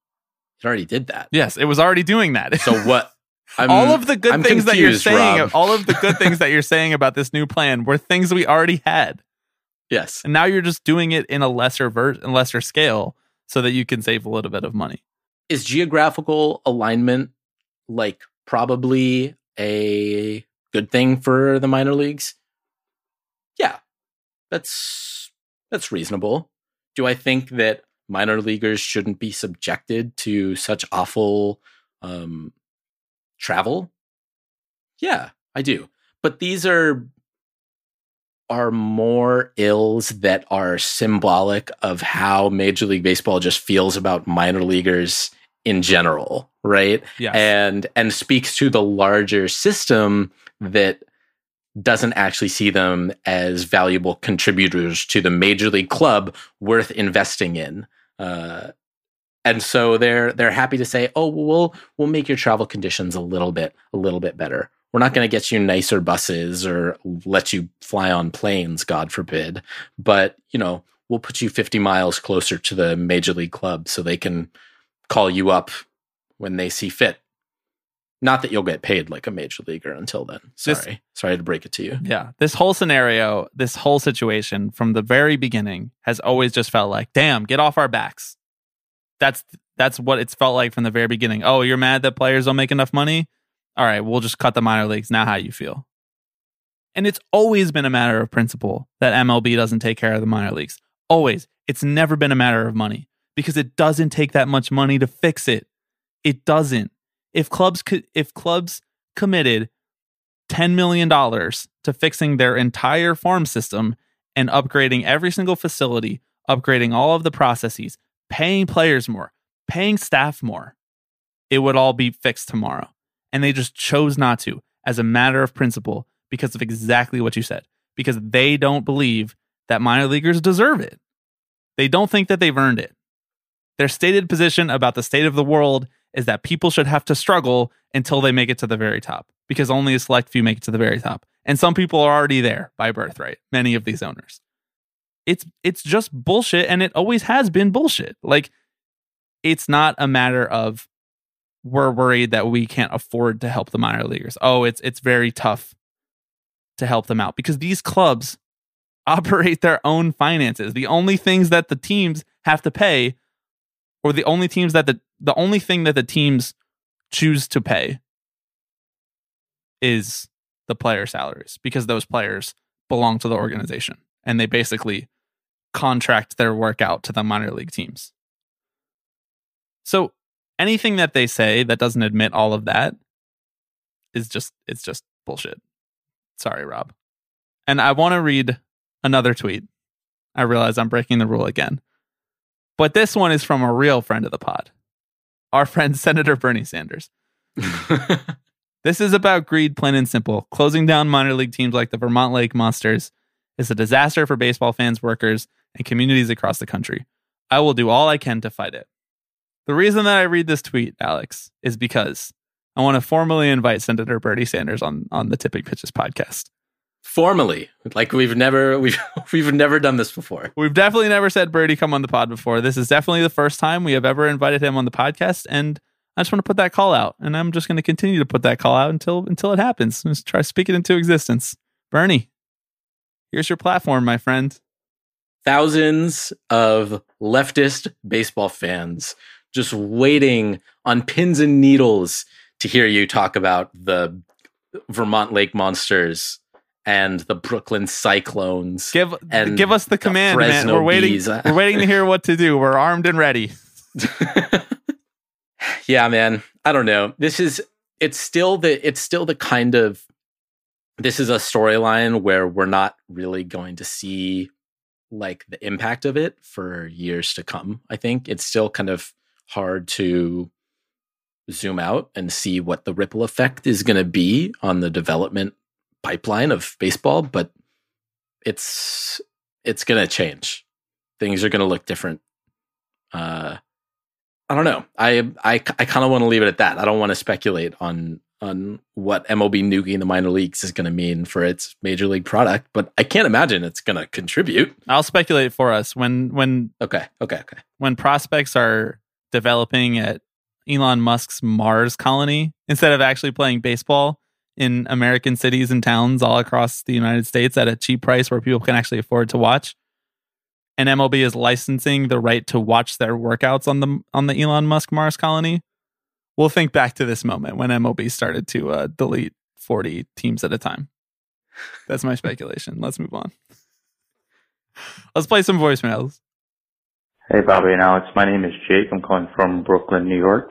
it already did that. Yes, it was already doing that. So what? I'm, all of the good I'm things that you're saying, Rob. all of the good things that you're saying about this new plan were things we already had. Yes. And now you're just doing it in a lesser ver- in lesser scale so that you can save a little bit of money. Is geographical alignment like probably a good thing for the minor leagues? Yeah. That's that's reasonable. Do I think that minor leaguers shouldn't be subjected to such awful um travel? Yeah, I do. But these are are more ills that are symbolic of how Major League Baseball just feels about minor leaguers in general, right? Yes. And and speaks to the larger system that doesn't actually see them as valuable contributors to the major league club worth investing in. Uh, and so they're they're happy to say, "Oh, well, we'll we'll make your travel conditions a little bit a little bit better. We're not going to get you nicer buses or let you fly on planes, God forbid, but you know, we'll put you 50 miles closer to the major league club so they can call you up when they see fit. Not that you'll get paid like a major leaguer until then. This- Sorry, sorry to break it to you. Yeah. This whole scenario, this whole situation from the very beginning has always just felt like, damn, get off our backs. That's that's what it's felt like from the very beginning. Oh, you're mad that players don't make enough money? All right, we'll just cut the minor leagues. Now how you feel? And it's always been a matter of principle that MLB doesn't take care of the minor leagues. Always. It's never been a matter of money because it doesn't take that much money to fix it. It doesn't. If clubs could if clubs committed $10 million to fixing their entire farm system and upgrading every single facility, upgrading all of the processes, paying players more, paying staff more, it would all be fixed tomorrow. And they just chose not to as a matter of principle because of exactly what you said, because they don't believe that minor leaguers deserve it. They don't think that they've earned it. Their stated position about the state of the world is that people should have to struggle until they make it to the very top because only a select few make it to the very top. And some people are already there by birthright, many of these owners. It's it's just bullshit and it always has been bullshit. Like it's not a matter of we're worried that we can't afford to help the minor leaguers. Oh, it's it's very tough to help them out because these clubs operate their own finances. The only things that the teams have to pay or the only teams that the the only thing that the teams choose to pay is the player salaries because those players belong to the organization and they basically contract their work out to the minor league teams. So anything that they say that doesn't admit all of that is just it's just bullshit. Sorry, Rob. And I want to read another tweet. I realize I'm breaking the rule again. But this one is from a real friend of the pod. Our friend Senator Bernie Sanders. This is about greed, plain and simple. Closing down minor league teams like the Vermont Lake Monsters is a disaster for baseball fans, workers, and communities across the country. I will do all I can to fight it. The reason that I read this tweet, Alex, is because I want to formally invite Senator Bernie Sanders on, on the Tipping Pitches podcast. Formally, like we've never we've we've never done this before. We've definitely never said Birdie come on the pod before. This is definitely the first time we have ever invited him on the podcast, and I just want to put that call out, and I'm just going to continue to put that call out until until it happens. Let's try to speak it into existence. Bernie, here's your platform, my friend. Thousands of leftist baseball fans just waiting on pins and needles to hear you talk about the Vermont Lake Monsters and the Brooklyn Cyclones. Give give us the the command, man. We're waiting. Bees. we're waiting to hear what to do. We're armed and ready. yeah, man. I don't know. This is it's still the it's still the kind of this is a storyline where we're not really going to see like the impact of it for years to come. I think it's still kind of hard to zoom out and see what the ripple effect is going to be on the development pipeline of baseball, but it's it's going to change. Things are going to look different. Uh I don't know. I I, I kind of want to leave it at that. I don't want to speculate on on what MLB nuking the minor leagues is going to mean for its major league product, but I can't imagine it's going to contribute. I'll speculate for us when when Okay, okay, okay. when prospects are developing at Elon Musk's Mars colony instead of actually playing baseball in American cities and towns all across the United States at a cheap price where people can actually afford to watch. And MLB is licensing the right to watch their workouts on the on the Elon Musk Mars colony. We'll think back to this moment when MLB started to uh, delete 40 teams at a time. That's my speculation. Let's move on. Let's play some voicemails. Hey, Bobby and Alex. My name is Jake. I'm calling from Brooklyn, New York.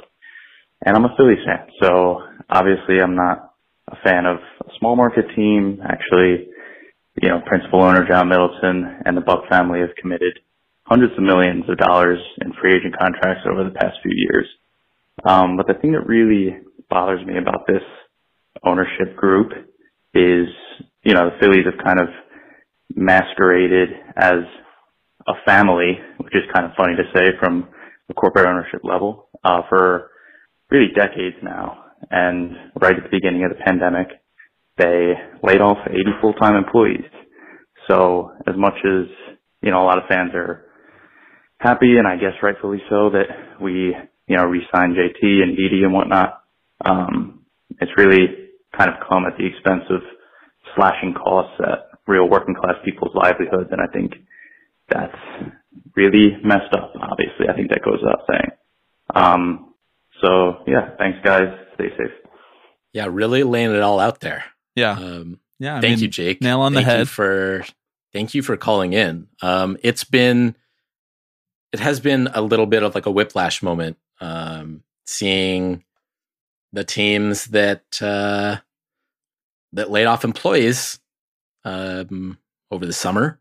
And I'm a Phillies fan. So obviously I'm not a fan of a small market team. Actually, you know, principal owner John Middleton and the Buck family have committed hundreds of millions of dollars in free agent contracts over the past few years. Um, but the thing that really bothers me about this ownership group is, you know, the Phillies have kind of masqueraded as a family, which is kind of funny to say from the corporate ownership level, uh, for really decades now. And right at the beginning of the pandemic, they laid off 80 full-time employees. So as much as, you know, a lot of fans are happy and I guess rightfully so that we, you know, re-signed JT and Didi and whatnot, um, it's really kind of come at the expense of slashing costs at real working class people's livelihoods. And I think that's really messed up. Obviously, I think that goes without saying. Um, so yeah, thanks guys. Stay safe. Yeah, really laying it all out there. Yeah. Um, Yeah. I thank mean, you, Jake. Nail on the Thank you head. for thank you for calling in. Um, it's been it has been a little bit of like a whiplash moment. Um, seeing the teams that uh, that laid off employees um, over the summer,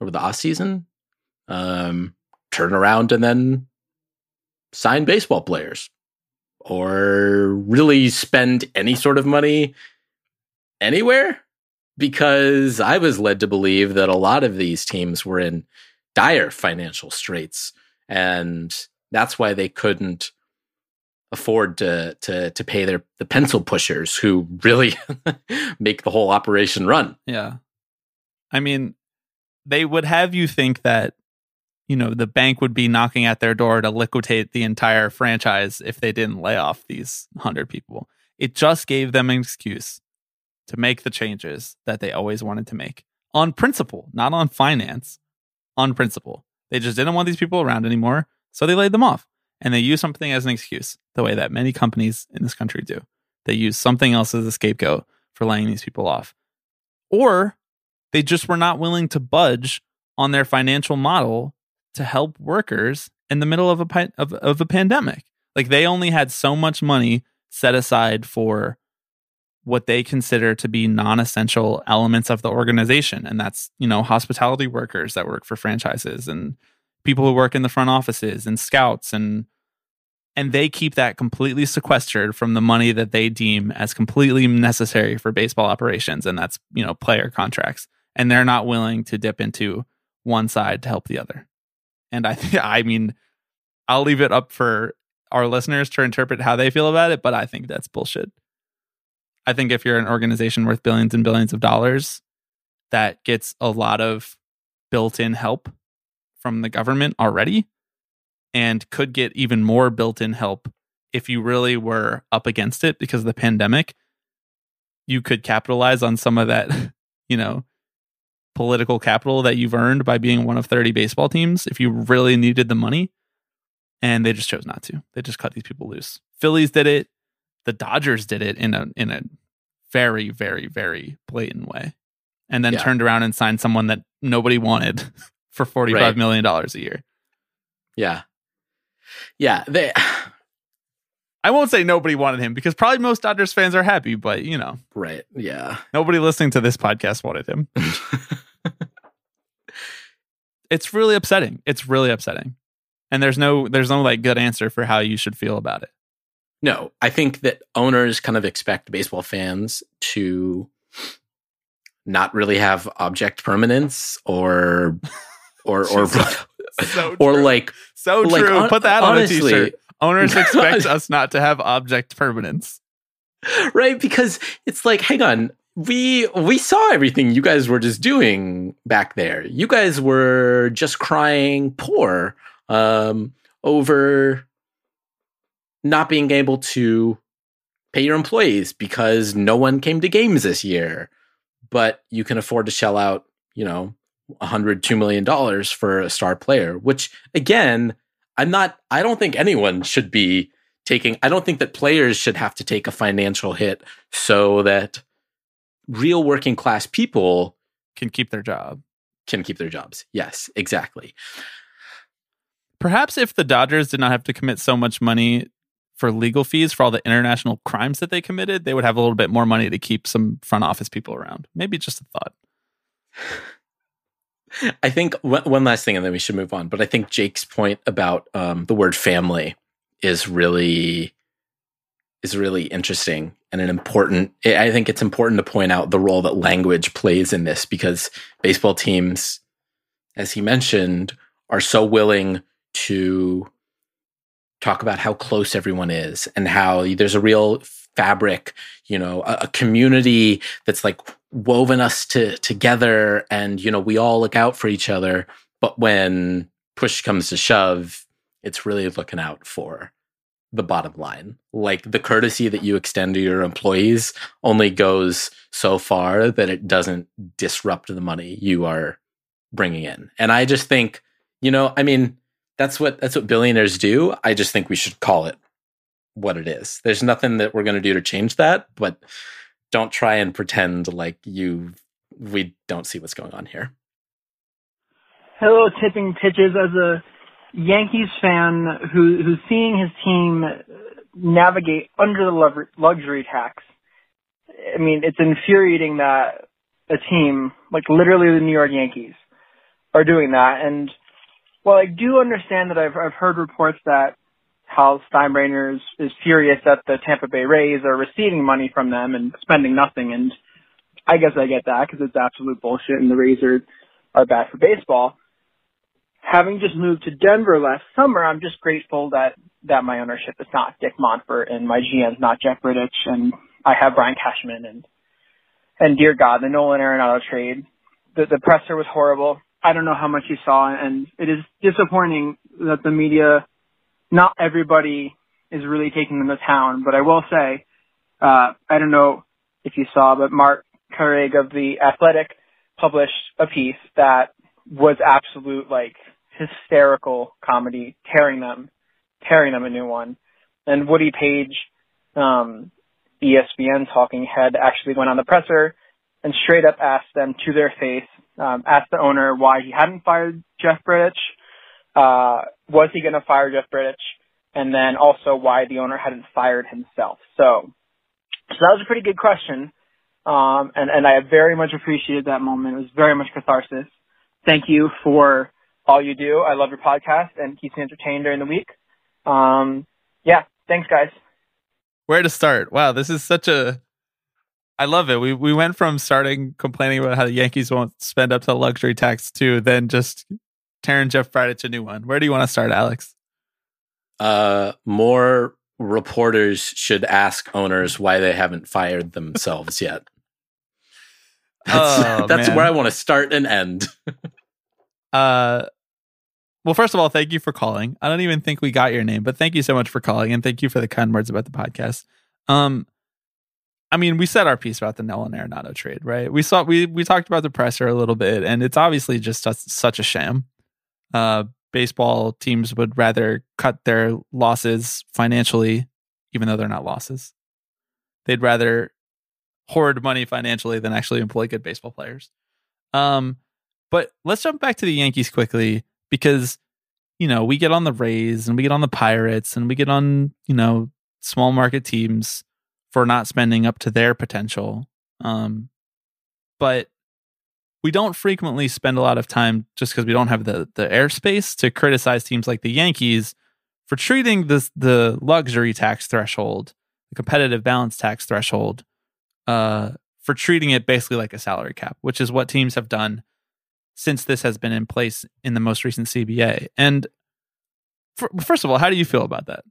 over the off season, um, turn around and then sign baseball players, or really spend any sort of money anywhere because I was led to believe that a lot of these teams were in dire financial straits and that's why they couldn't afford to to to pay their the pencil pushers who really make the whole operation run. Yeah. I mean, they would have you think that, you know, the bank would be knocking at their door to liquidate the entire franchise if they didn't lay off these 100 people. It just gave them an excuse to make the changes that they always wanted to make on principle, not on finance, on principle. They just didn't want these people around anymore, so they laid them off. And they use something as an excuse, the way that many companies in this country do. They use something else as a scapegoat for laying these people off. Or they just were not willing to budge on their financial model to help workers in the middle of a of, of a pandemic. Like they only had so much money set aside for what they consider to be non-essential elements of the organization and that's, you know, hospitality workers that work for franchises and people who work in the front offices and scouts and and they keep that completely sequestered from the money that they deem as completely necessary for baseball operations and that's you know player contracts and they're not willing to dip into one side to help the other. And i think i mean i'll leave it up for our listeners to interpret how they feel about it but i think that's bullshit. I think if you're an organization worth billions and billions of dollars that gets a lot of built-in help from the government already and could get even more built-in help if you really were up against it because of the pandemic. You could capitalize on some of that you know political capital that you've earned by being one of 30 baseball teams if you really needed the money and they just chose not to they just cut these people loose phillies did it the dodgers did it in a in a very very very blatant way and then Yeah. turned around and signed someone that nobody wanted for forty-five Right. million dollars a year Yeah. Yeah. They, I won't say nobody wanted him because probably most Dodgers fans are happy, but you know, right. Yeah. nobody listening to this podcast wanted him. It's really upsetting. It's really upsetting. And there's no there's no like good answer for how you should feel about it. No, I think that owners kind of expect baseball fans to not really have object permanence or or or So or true. like So like, true. hon- Put that on honestly- a t-shirt. Owners expect us not to have object permanence. right because it's like hang on we we saw everything you guys were just doing back there you guys were just crying poor um over not being able to pay your employees because no one came to games this year but you can afford to shell out you know a hundred two million dollars for a star player which again i'm not i don't think anyone should be taking i don't think that players should have to take a financial hit so that real working class people Can keep their job. can keep their jobs yes exactly Perhaps if the Dodgers did not have to commit so much money for legal fees for all the international crimes that they committed, they would have a little bit more money to keep some front office people around. Maybe just a thought. I think one last thing and then we should move on but i think jake's point about um, the word family is really is really interesting and an important i think it's important to point out the role that language plays in this because baseball teams as he mentioned are so willing to talk about how close everyone is and how there's a real fabric you know a, a community that's like woven us to together and you know we all look out for each other. But when push comes to shove it's really looking out for the bottom line. Like the courtesy that you extend to your employees only goes so far that it doesn't disrupt the money you are bringing in. And i just think you know i mean that's what that's what billionaires do. I just think we should call it what it is. There's nothing that we're going to do to change that but don't try and pretend like you we don't see what's going on here Hello, tipping pitches. As a Yankees fan who who's seeing his team navigate under the luxury tax, I mean, it's infuriating that a team like literally the New York Yankees are doing that. And while I do understand that I've I've heard reports that Hal Steinbrenner is, is furious that the Tampa Bay Rays are receiving money from them and spending nothing, and I guess I get that because it's absolute bullshit, and the Rays are are bad for baseball having just moved to Denver last summer, I'm just grateful that that my ownership is not Dick Monfort and my GM's not Jeff Bridich and I have Brian Cashman and and dear God, the Nolan Arenado trade. The the presser was horrible. I don't know how much you saw and it is disappointing that the media not everybody is really taking them to town, but I will say, uh I don't know if you saw, but Marc Carig of the Athletic published a piece that was absolute like hysterical comedy, tearing them, tearing them a new one. And Woody Paige, um, ESPN talking head, actually went on the presser and straight up asked them to their face, um, asked the owner why he hadn't fired Jeff Bridich, uh, was he going to fire Jeff Bridich, and then also why the owner hadn't fired himself. So, so that was a pretty good question. Um, and, and I very much appreciated that moment. It was very much catharsis. Thank you for all you do. I love your podcast and keeps me entertained during the week. Um, Yeah, thanks, guys. Where to start? Wow, this is such a. I love it. We we went from starting complaining about how the Yankees won't spend up to the luxury tax to then just tearing Jeff Bridich a new one. Where do you want to start, Alex? Uh, more reporters should ask owners why they haven't fired themselves yet. That's, Oh, that's man. where I want to start and end. Uh, well, first of all, thank you for calling. I don't even think we got your name, but thank you so much for calling and thank you for the kind words about the podcast. Um, I mean, we said our piece about the Nolan Arenado trade, right? We saw we we talked about the presser a little bit, and it's obviously just such, such a sham. Uh, baseball teams would rather cut their losses financially, even though they're not losses. They'd rather hoard money financially than actually employ good baseball players. Um, but let's jump back to the Yankees quickly because you know we get on the Rays and we get on the Pirates and we get on you know small market teams for not spending up to their potential. Um, but we don't frequently spend a lot of time just because we don't have the the airspace to criticize teams like the Yankees for treating this the luxury tax threshold, the competitive balance tax threshold, uh, for treating it basically like a salary cap, which is what teams have done since this has been in place in the most recent CBA. And for, first of all, how do you feel about that?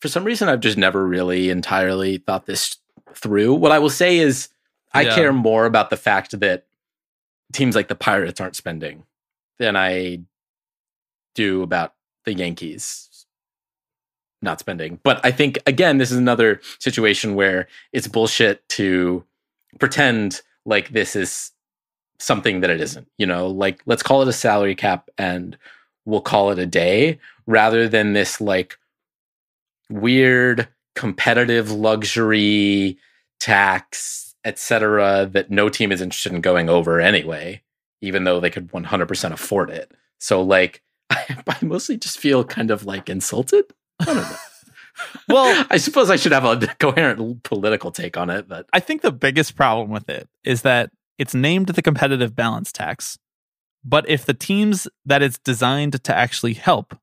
For some reason, I've just never really entirely thought this through. What I will say is, I Yeah. care more about the fact that teams like the Pirates aren't spending than I do about the Yankees not spending. But I think, again, this is another situation where it's bullshit to pretend like this is something that it isn't. You know, like let's call it a salary cap and we'll call it a day rather than this like weird competitive luxury tax, etc., that no team is interested in going over anyway, even though they could 100% afford it. So, like, I, I mostly just feel kind of like insulted. I don't know. Well, I suppose I should have a coherent political take on it, but I think the biggest problem with it is that it's named the competitive balance tax. But if the teams that it's designed to actually help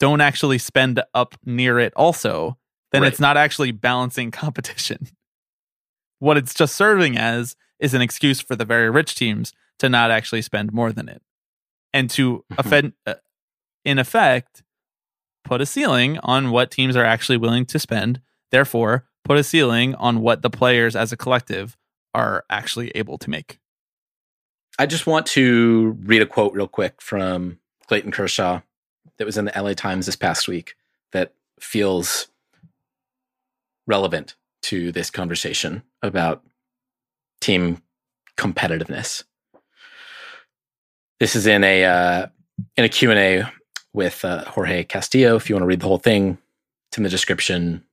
don't actually spend up near it also, then Right. it's not actually balancing competition. What it's just serving as is an excuse for the very rich teams to not actually spend more than it. And to offend, uh, in effect, put a ceiling on what teams are actually willing to spend. Therefore, put a ceiling on what the players as a collective are actually able to make. I just want to read a quote real quick from Clayton Kershaw that was in the LA Times this past week that feels relevant to this conversation about team competitiveness. This is in a uh, in a Q&A with uh, Jorge Castillo. If you want to read the whole thing, it's in the description.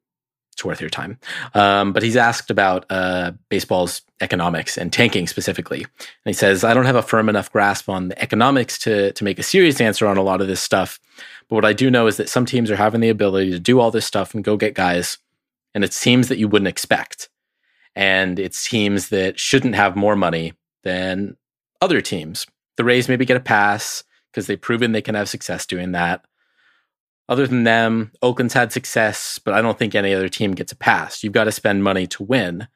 It's worth your time. Um, but he's asked about uh, baseball's economics and tanking specifically. And he says, I don't have a firm enough grasp on the economics to, to make a serious answer on a lot of this stuff. But what I do know is that some teams are having the ability to do all this stuff and go get guys. And it's teams that you wouldn't expect. And it's teams that shouldn't have more money than other teams. The Rays maybe get a pass because they've proven they can have success doing that. Other than them, Oakland's had success, but I don't think any other team gets a pass. You've got to spend money to win.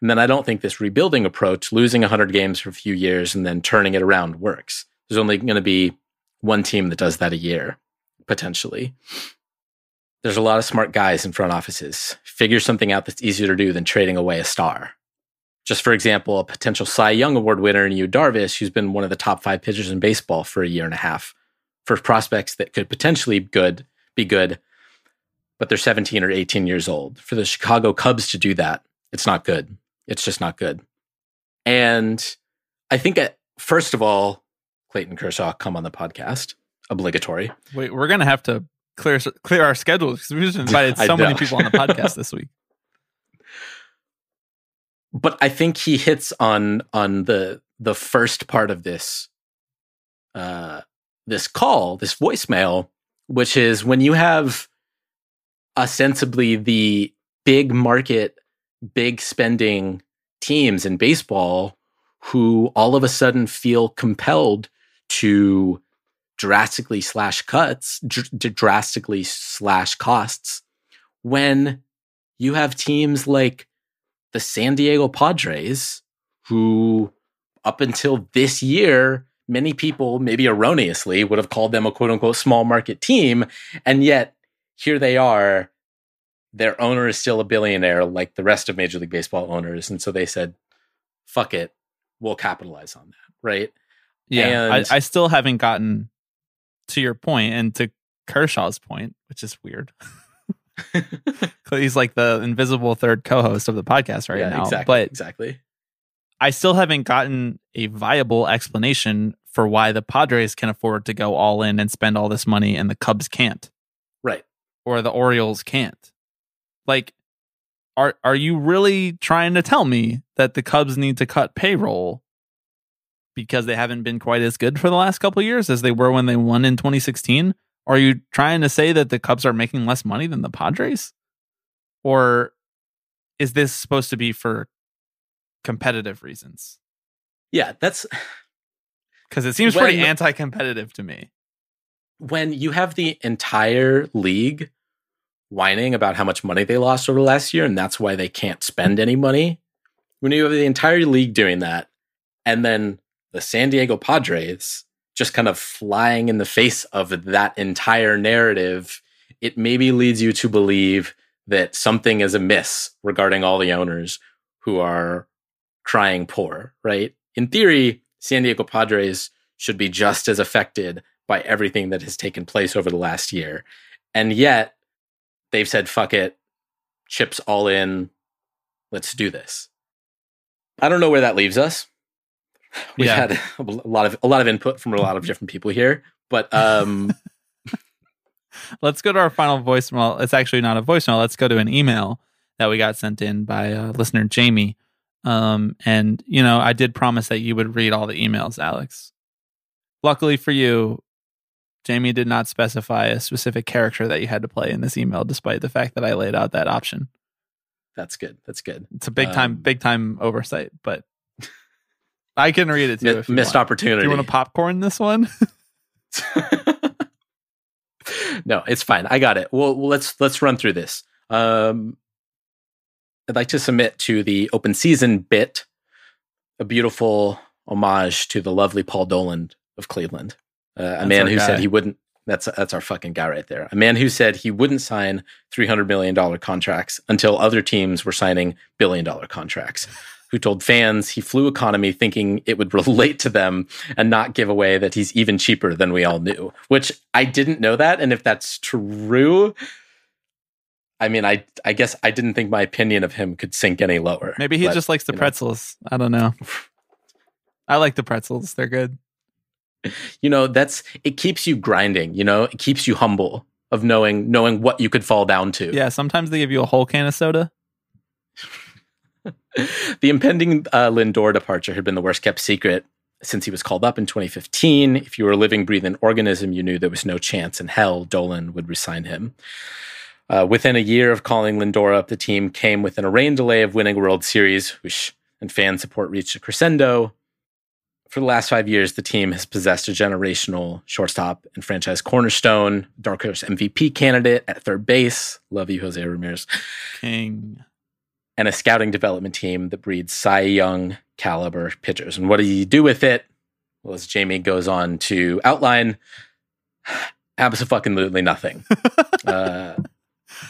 And then I don't think this rebuilding approach, losing 100 games for a few years and then turning it around, works. There's only going to be one team that does that a year, potentially. There's a lot of smart guys in front offices. Figure something out that's easier to do than trading away a star. Just for example, a potential Cy Young Award winner in Yu Darvish, who's been one of the top five pitchers in baseball for a year and a half, for prospects that could potentially good be good, but they're 17 or 18 years old. For the Chicago Cubs to do that, it's not good. It's just not good. And I think that first of all, Clayton Kershaw come on the podcast, obligatory. Wait, we're gonna have to clear clear our schedules because we just invited so many people on the podcast this week. but I think he hits on on the the first part of this uh this call, this voicemail, which is when you have ostensibly the big market, big spending teams in baseball who all of a sudden feel compelled to drastically slash cuts, dr- drastically slash costs when you have teams like the San Diego Padres, who up until this year, many people, maybe erroneously, would have called them a quote unquote small market team. And yet here they are. Their owner is still a billionaire like the rest of Major League Baseball owners. And so they said, fuck it, we'll capitalize on that. Right. Yeah. I, I still haven't gotten to your point and to Kershaw's point, which is weird. He's like the invisible third co-host of the podcast right yeah, now. exactly. But exactly. I still haven't gotten a viable explanation for why the Padres can afford to go all in and spend all this money and the Cubs can't Right. or the Orioles can't. Like are are you really trying to tell me that the Cubs need to cut payroll because they haven't been quite as good for the last couple of years as they were when they won in 2016? Are you trying to say that the Cubs are making less money than the Padres? Or is this supposed to be for competitive reasons? Yeah, that's Because it seems When- pretty anti competitive to me. when you have the entire league whining about how much money they lost over the last year and that's why they can't spend any money. When you have the entire league doing that, and then the San Diego Padres just kind of flying in the face of that entire narrative, it maybe leads you to believe that something is amiss regarding all the owners who are crying poor, right? In theory, San Diego Padres should be just as affected by everything that has taken place over the last year. And yet they've said, fuck it, chips all in, let's do this. I don't know where that leaves us. We've Yeah. had a lot of a lot of input from a lot of different people here, but um Let's go to our final voicemail. It's actually not a voicemail. Let's go to an email that we got sent in by uh, listener Jamie. Um, and you know, I did promise that you would read all the emails, Alex. Luckily for you, Jamie did not specify a specific character that you had to play in this email, despite the fact that I laid out that option. that's good. That's good. It's a big time, Um, big time oversight, but I can read it too. You missed want. opportunity. Do you want to popcorn this one? no, it's fine. I got it. Well, well, let's let's run through this. Um, I'd like to submit to the open season bit a beautiful homage to the lovely Paul Dolan of Cleveland, uh, a man who guy. said he wouldn't. That's that's our fucking guy right there. A man who said he wouldn't sign three hundred million dollar contracts until other teams were signing billion dollar contracts. Who told fans he flew economy thinking it would relate to them and not give away that he's even cheaper than we all knew. Which I didn't know that, and if that's true, I mean, I I guess I didn't think my opinion of him could sink any lower. Maybe he But, just likes the you know. pretzels. I don't know. I like the pretzels. They're good. you know that's it keeps you grinding you know it keeps you humble of knowing knowing what you could fall down to Yeah, sometimes they give you a whole can of soda. The impending uh, lindor departure had been the worst kept secret since he was called up in 2015 if you were a living breathing organism you knew there was no chance in hell dolan would resign him uh, within a year of calling lindor up the team came within a rain delay of winning a world series and fan support reached a crescendo for the last five years, the team has possessed a generational shortstop and franchise cornerstone, dark horse MVP candidate at third base. Love you, Jose Ramirez. King. And a scouting development team that breeds Cy Young caliber pitchers. And what do you do with it? Well, as Jamie goes on to outline, absolutely nothing. uh,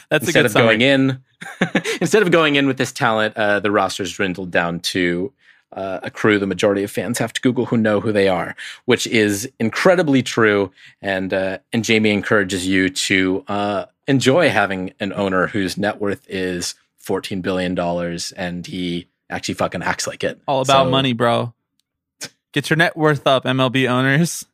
That's a instead good of summary. going in instead of going in with this talent uh, the roster's dwindled down to uh, a crew the majority of fans have to google who know who they are which is incredibly true and uh, and jamie encourages you to uh, enjoy having an owner whose net worth is 14 billion dollars and he actually fucking acts like it All about So- money, bro. Get your net worth up, MLB owners.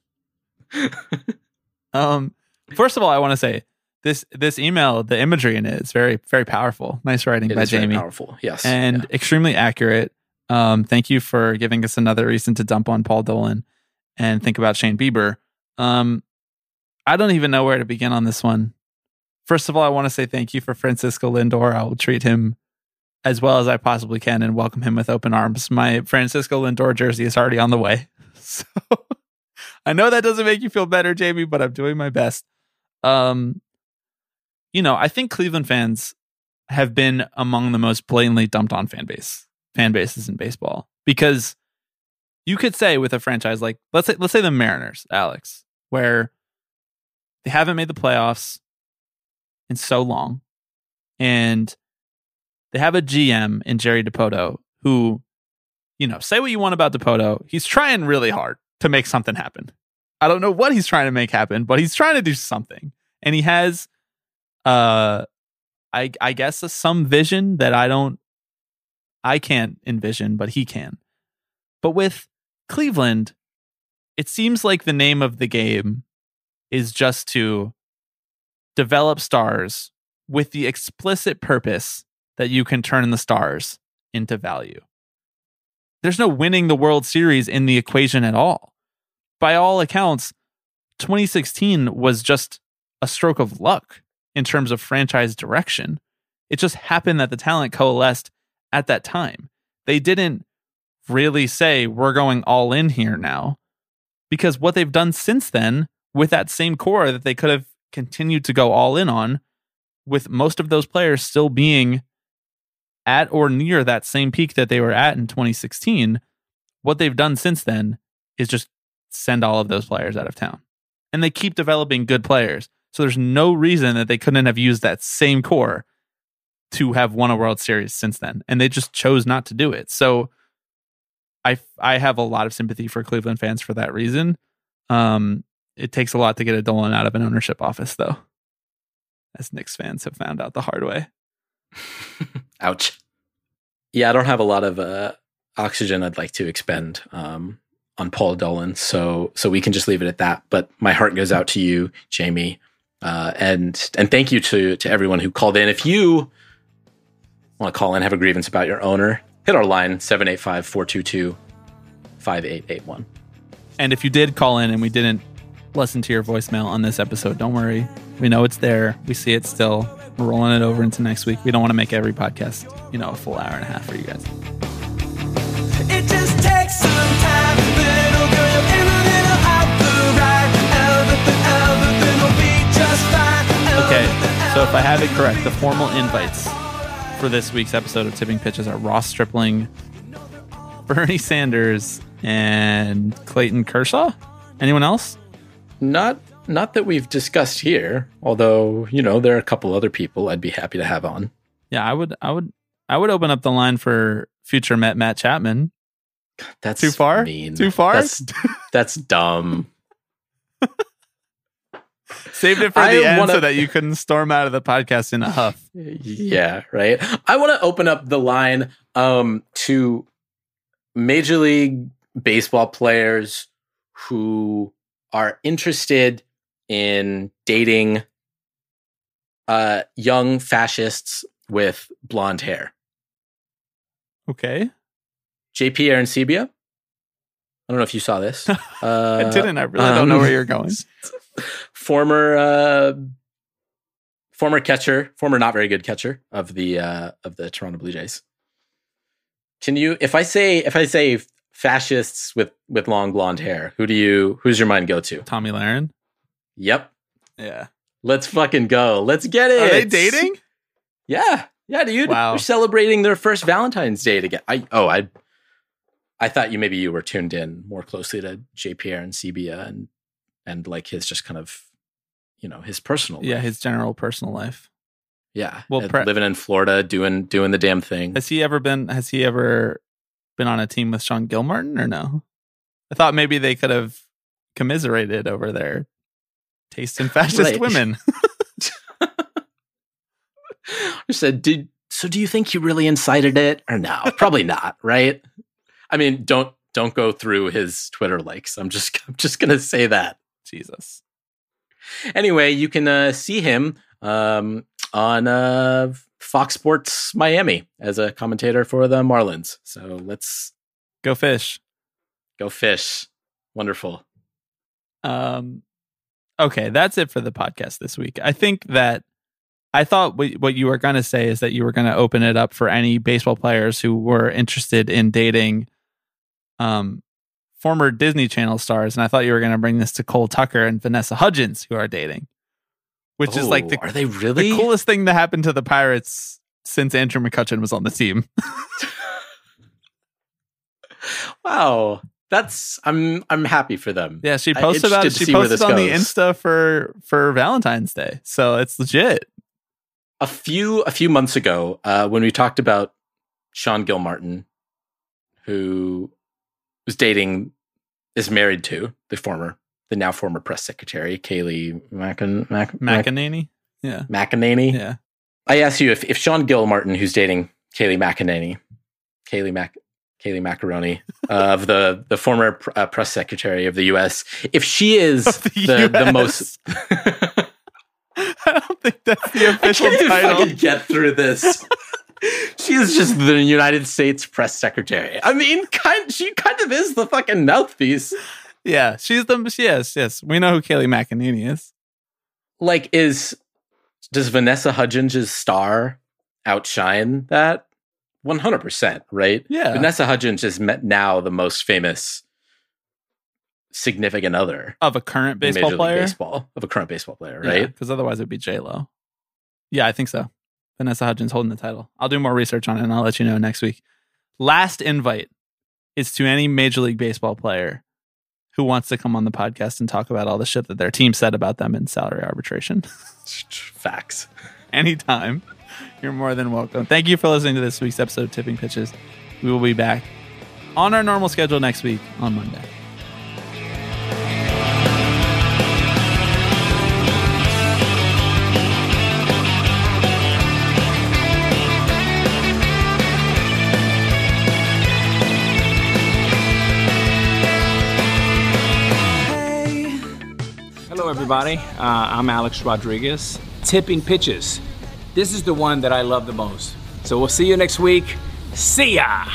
um, first of all, I want to say this this email, the imagery in it is very very powerful. Nice writing it by is very Jamie. powerful yes and Yeah. extremely accurate. Um, thank you for giving us another reason to dump on Paul Dolan and think about Shane Bieber. Um, I don't even know where to begin on this one. First of all, I want to say thank you for Francisco Lindor. I will treat him as well as I possibly can and welcome him with open arms. My Francisco Lindor jersey is already on the way. So I know that doesn't make you feel better, Jamie, but I'm doing my best. Um, you know, I think Cleveland fans have been among the most blatantly dumped on fan base fan bases in baseball because you could say with a franchise like let's say let's say the Mariners, Alex, where they haven't made the playoffs in so long, and they have a GM in Jerry Dipoto who, you know, say what you want about Dipoto, he's trying really hard to make something happen. I don't know what he's trying to make happen, but he's trying to do something, and he has, uh, I I guess some vision that I don't, I can't envision, but he can. But with Cleveland, it seems like the name of the game is just to develop stars with the explicit purpose that you can turn the stars into value. There's no winning the World Series in the equation at all. By all accounts, 2016 was just a stroke of luck in terms of franchise direction. It just happened that the talent coalesced at that time. They didn't really say, we're going all in here now. Because what they've done since then, with that same core that they could have continued to go all in on, with most of those players still being at or near that same peak that they were at in 2016, what they've done since then is just send all of those players out of town. And they keep developing good players. So there's no reason that they couldn't have used that same core to have won a World Series since then. And they just chose not to do it. So I I have a lot of sympathy for Cleveland fans for that reason. Um, it takes a lot to get a Dolan out of an ownership office, though, as Knicks fans have found out the hard way. Ouch. Yeah, I don't have a lot of uh, oxygen I'd like to expend um, on Paul Dolan, so so we can just leave it at that. But my heart goes out to you, Jamie, uh, and and thank you to to everyone who called in. If you want to call in, have a grievance about your owner, hit our line 785 422 5881. And if you did call in and we didn't listen to your voicemail on this episode, don't worry. We know it's there. We see it still. We're rolling it over into next week. We don't want to make every podcast, you know, a full hour and a half for you guys. It just takes some time, little girl, in a little out. Everything, everything will be just fine. Okay, so if I have it correct, the formal invites for this week's episode of Tipping Pitches are Ross Stripling, Bernie Sanders, and Clayton Kershaw. Anyone else? Not not that we've discussed here, although you know there are a couple other people I'd be happy to have on. Yeah, I would, I would, I would open up the line for future Met Matt Chapman. That's Too far? Mean. Too far? That's, that's dumb. Saved it for I the end wanna- so that you couldn't storm out of the podcast in a huff. Yeah, right. I want to open up the line um, to Major League Baseball players who are interested in dating uh, young fascists with blonde hair. Okay, JP Arencibia. I don't know if you saw this. Uh, I didn't. I really don't know where you're going. former uh, former catcher, former not very good catcher of the uh, of the Toronto Blue Jays. Can you, if I say if I say fascists with with long blonde hair, who do you who's your mind go to? Tomi Lahren. Yep, Yeah. let's fucking go. Let's get it. Are they dating? Yeah, yeah, dude. Wow. They're celebrating their first Valentine's Day together. I oh I. I thought you maybe you were tuned in more closely to JP Arencibia and and like his just kind of you know his personal Yeah, his general personal life. Yeah. Well, Well, pre- living in Florida, doing doing the damn thing. Has he ever been? Has he ever been on a team with Sean Gilmartin or no? I thought maybe they could have commiserated over their taste in fascist Right. women. I said, "Did so? Do you think he really incited it, or no? Probably not, right? I mean, don't don't go through his Twitter likes. I'm just I'm just gonna say that. Jesus. Anyway, you can uh, see him um, on uh, Fox Sports Miami as a commentator for the Marlins. So let's Go fish. go fish. Wonderful. Um, okay, that's it for the podcast this week. I think that I thought what, what you were going to say is that you were going to open it up for any baseball players who were interested in dating um, former Disney Channel stars, and I thought you were going to bring this to Cole Tucker and Vanessa Hudgens, who are dating, which is like the, Oh, are they really? the coolest thing that happened to the Pirates since Andrew McCutchen was on the team. Wow, that's I'm I'm happy for them. yeah, she posted about it. She posted on the. Insta for for Valentine's Day, so it's legit. a few a few months ago uh, when we talked about Sean Gilmartin, who was dating is married to the former the now former press secretary Kayleigh Mackin, Mac, McEnany, yeah, McEnany. yeah. I asked you if, if Sean Gilmartin, who's dating Kayleigh McEnany, Kayleigh Mac, Kayleigh Macaroni uh, of the the former pr- uh, press secretary of the U.S., if she is the the, the most. I don't think that's the I official can't even title. get through this. she is just the United States press secretary. I mean, kind she kind of is the fucking mouthpiece. Yeah, she's the yes, yes. We know who Kayleigh McEnany is. Like, is does Vanessa Hudgens' star outshine that? One hundred percent, right? Yeah. Vanessa Hudgens is now the most famous significant other Of a current baseball player, baseball of a current baseball player, right? Because otherwise it'd be J Lo. Yeah, I think so. Vanessa Hudgens holding the title. I'll do more research on it and I'll let you know next week. Last invite is to any Major League Baseball player who wants to come on the podcast and talk about all the shit that their team said about them in salary arbitration. Facts. Anytime. You're more than welcome. Thank you for listening to this week's episode of Tipping Pitches. We will be back on our normal schedule next week on Monday. Everybody. Uh, I'm Alex Rodriguez. Tipping pitches. This is the one that I love the most. So we'll see you next week. See ya!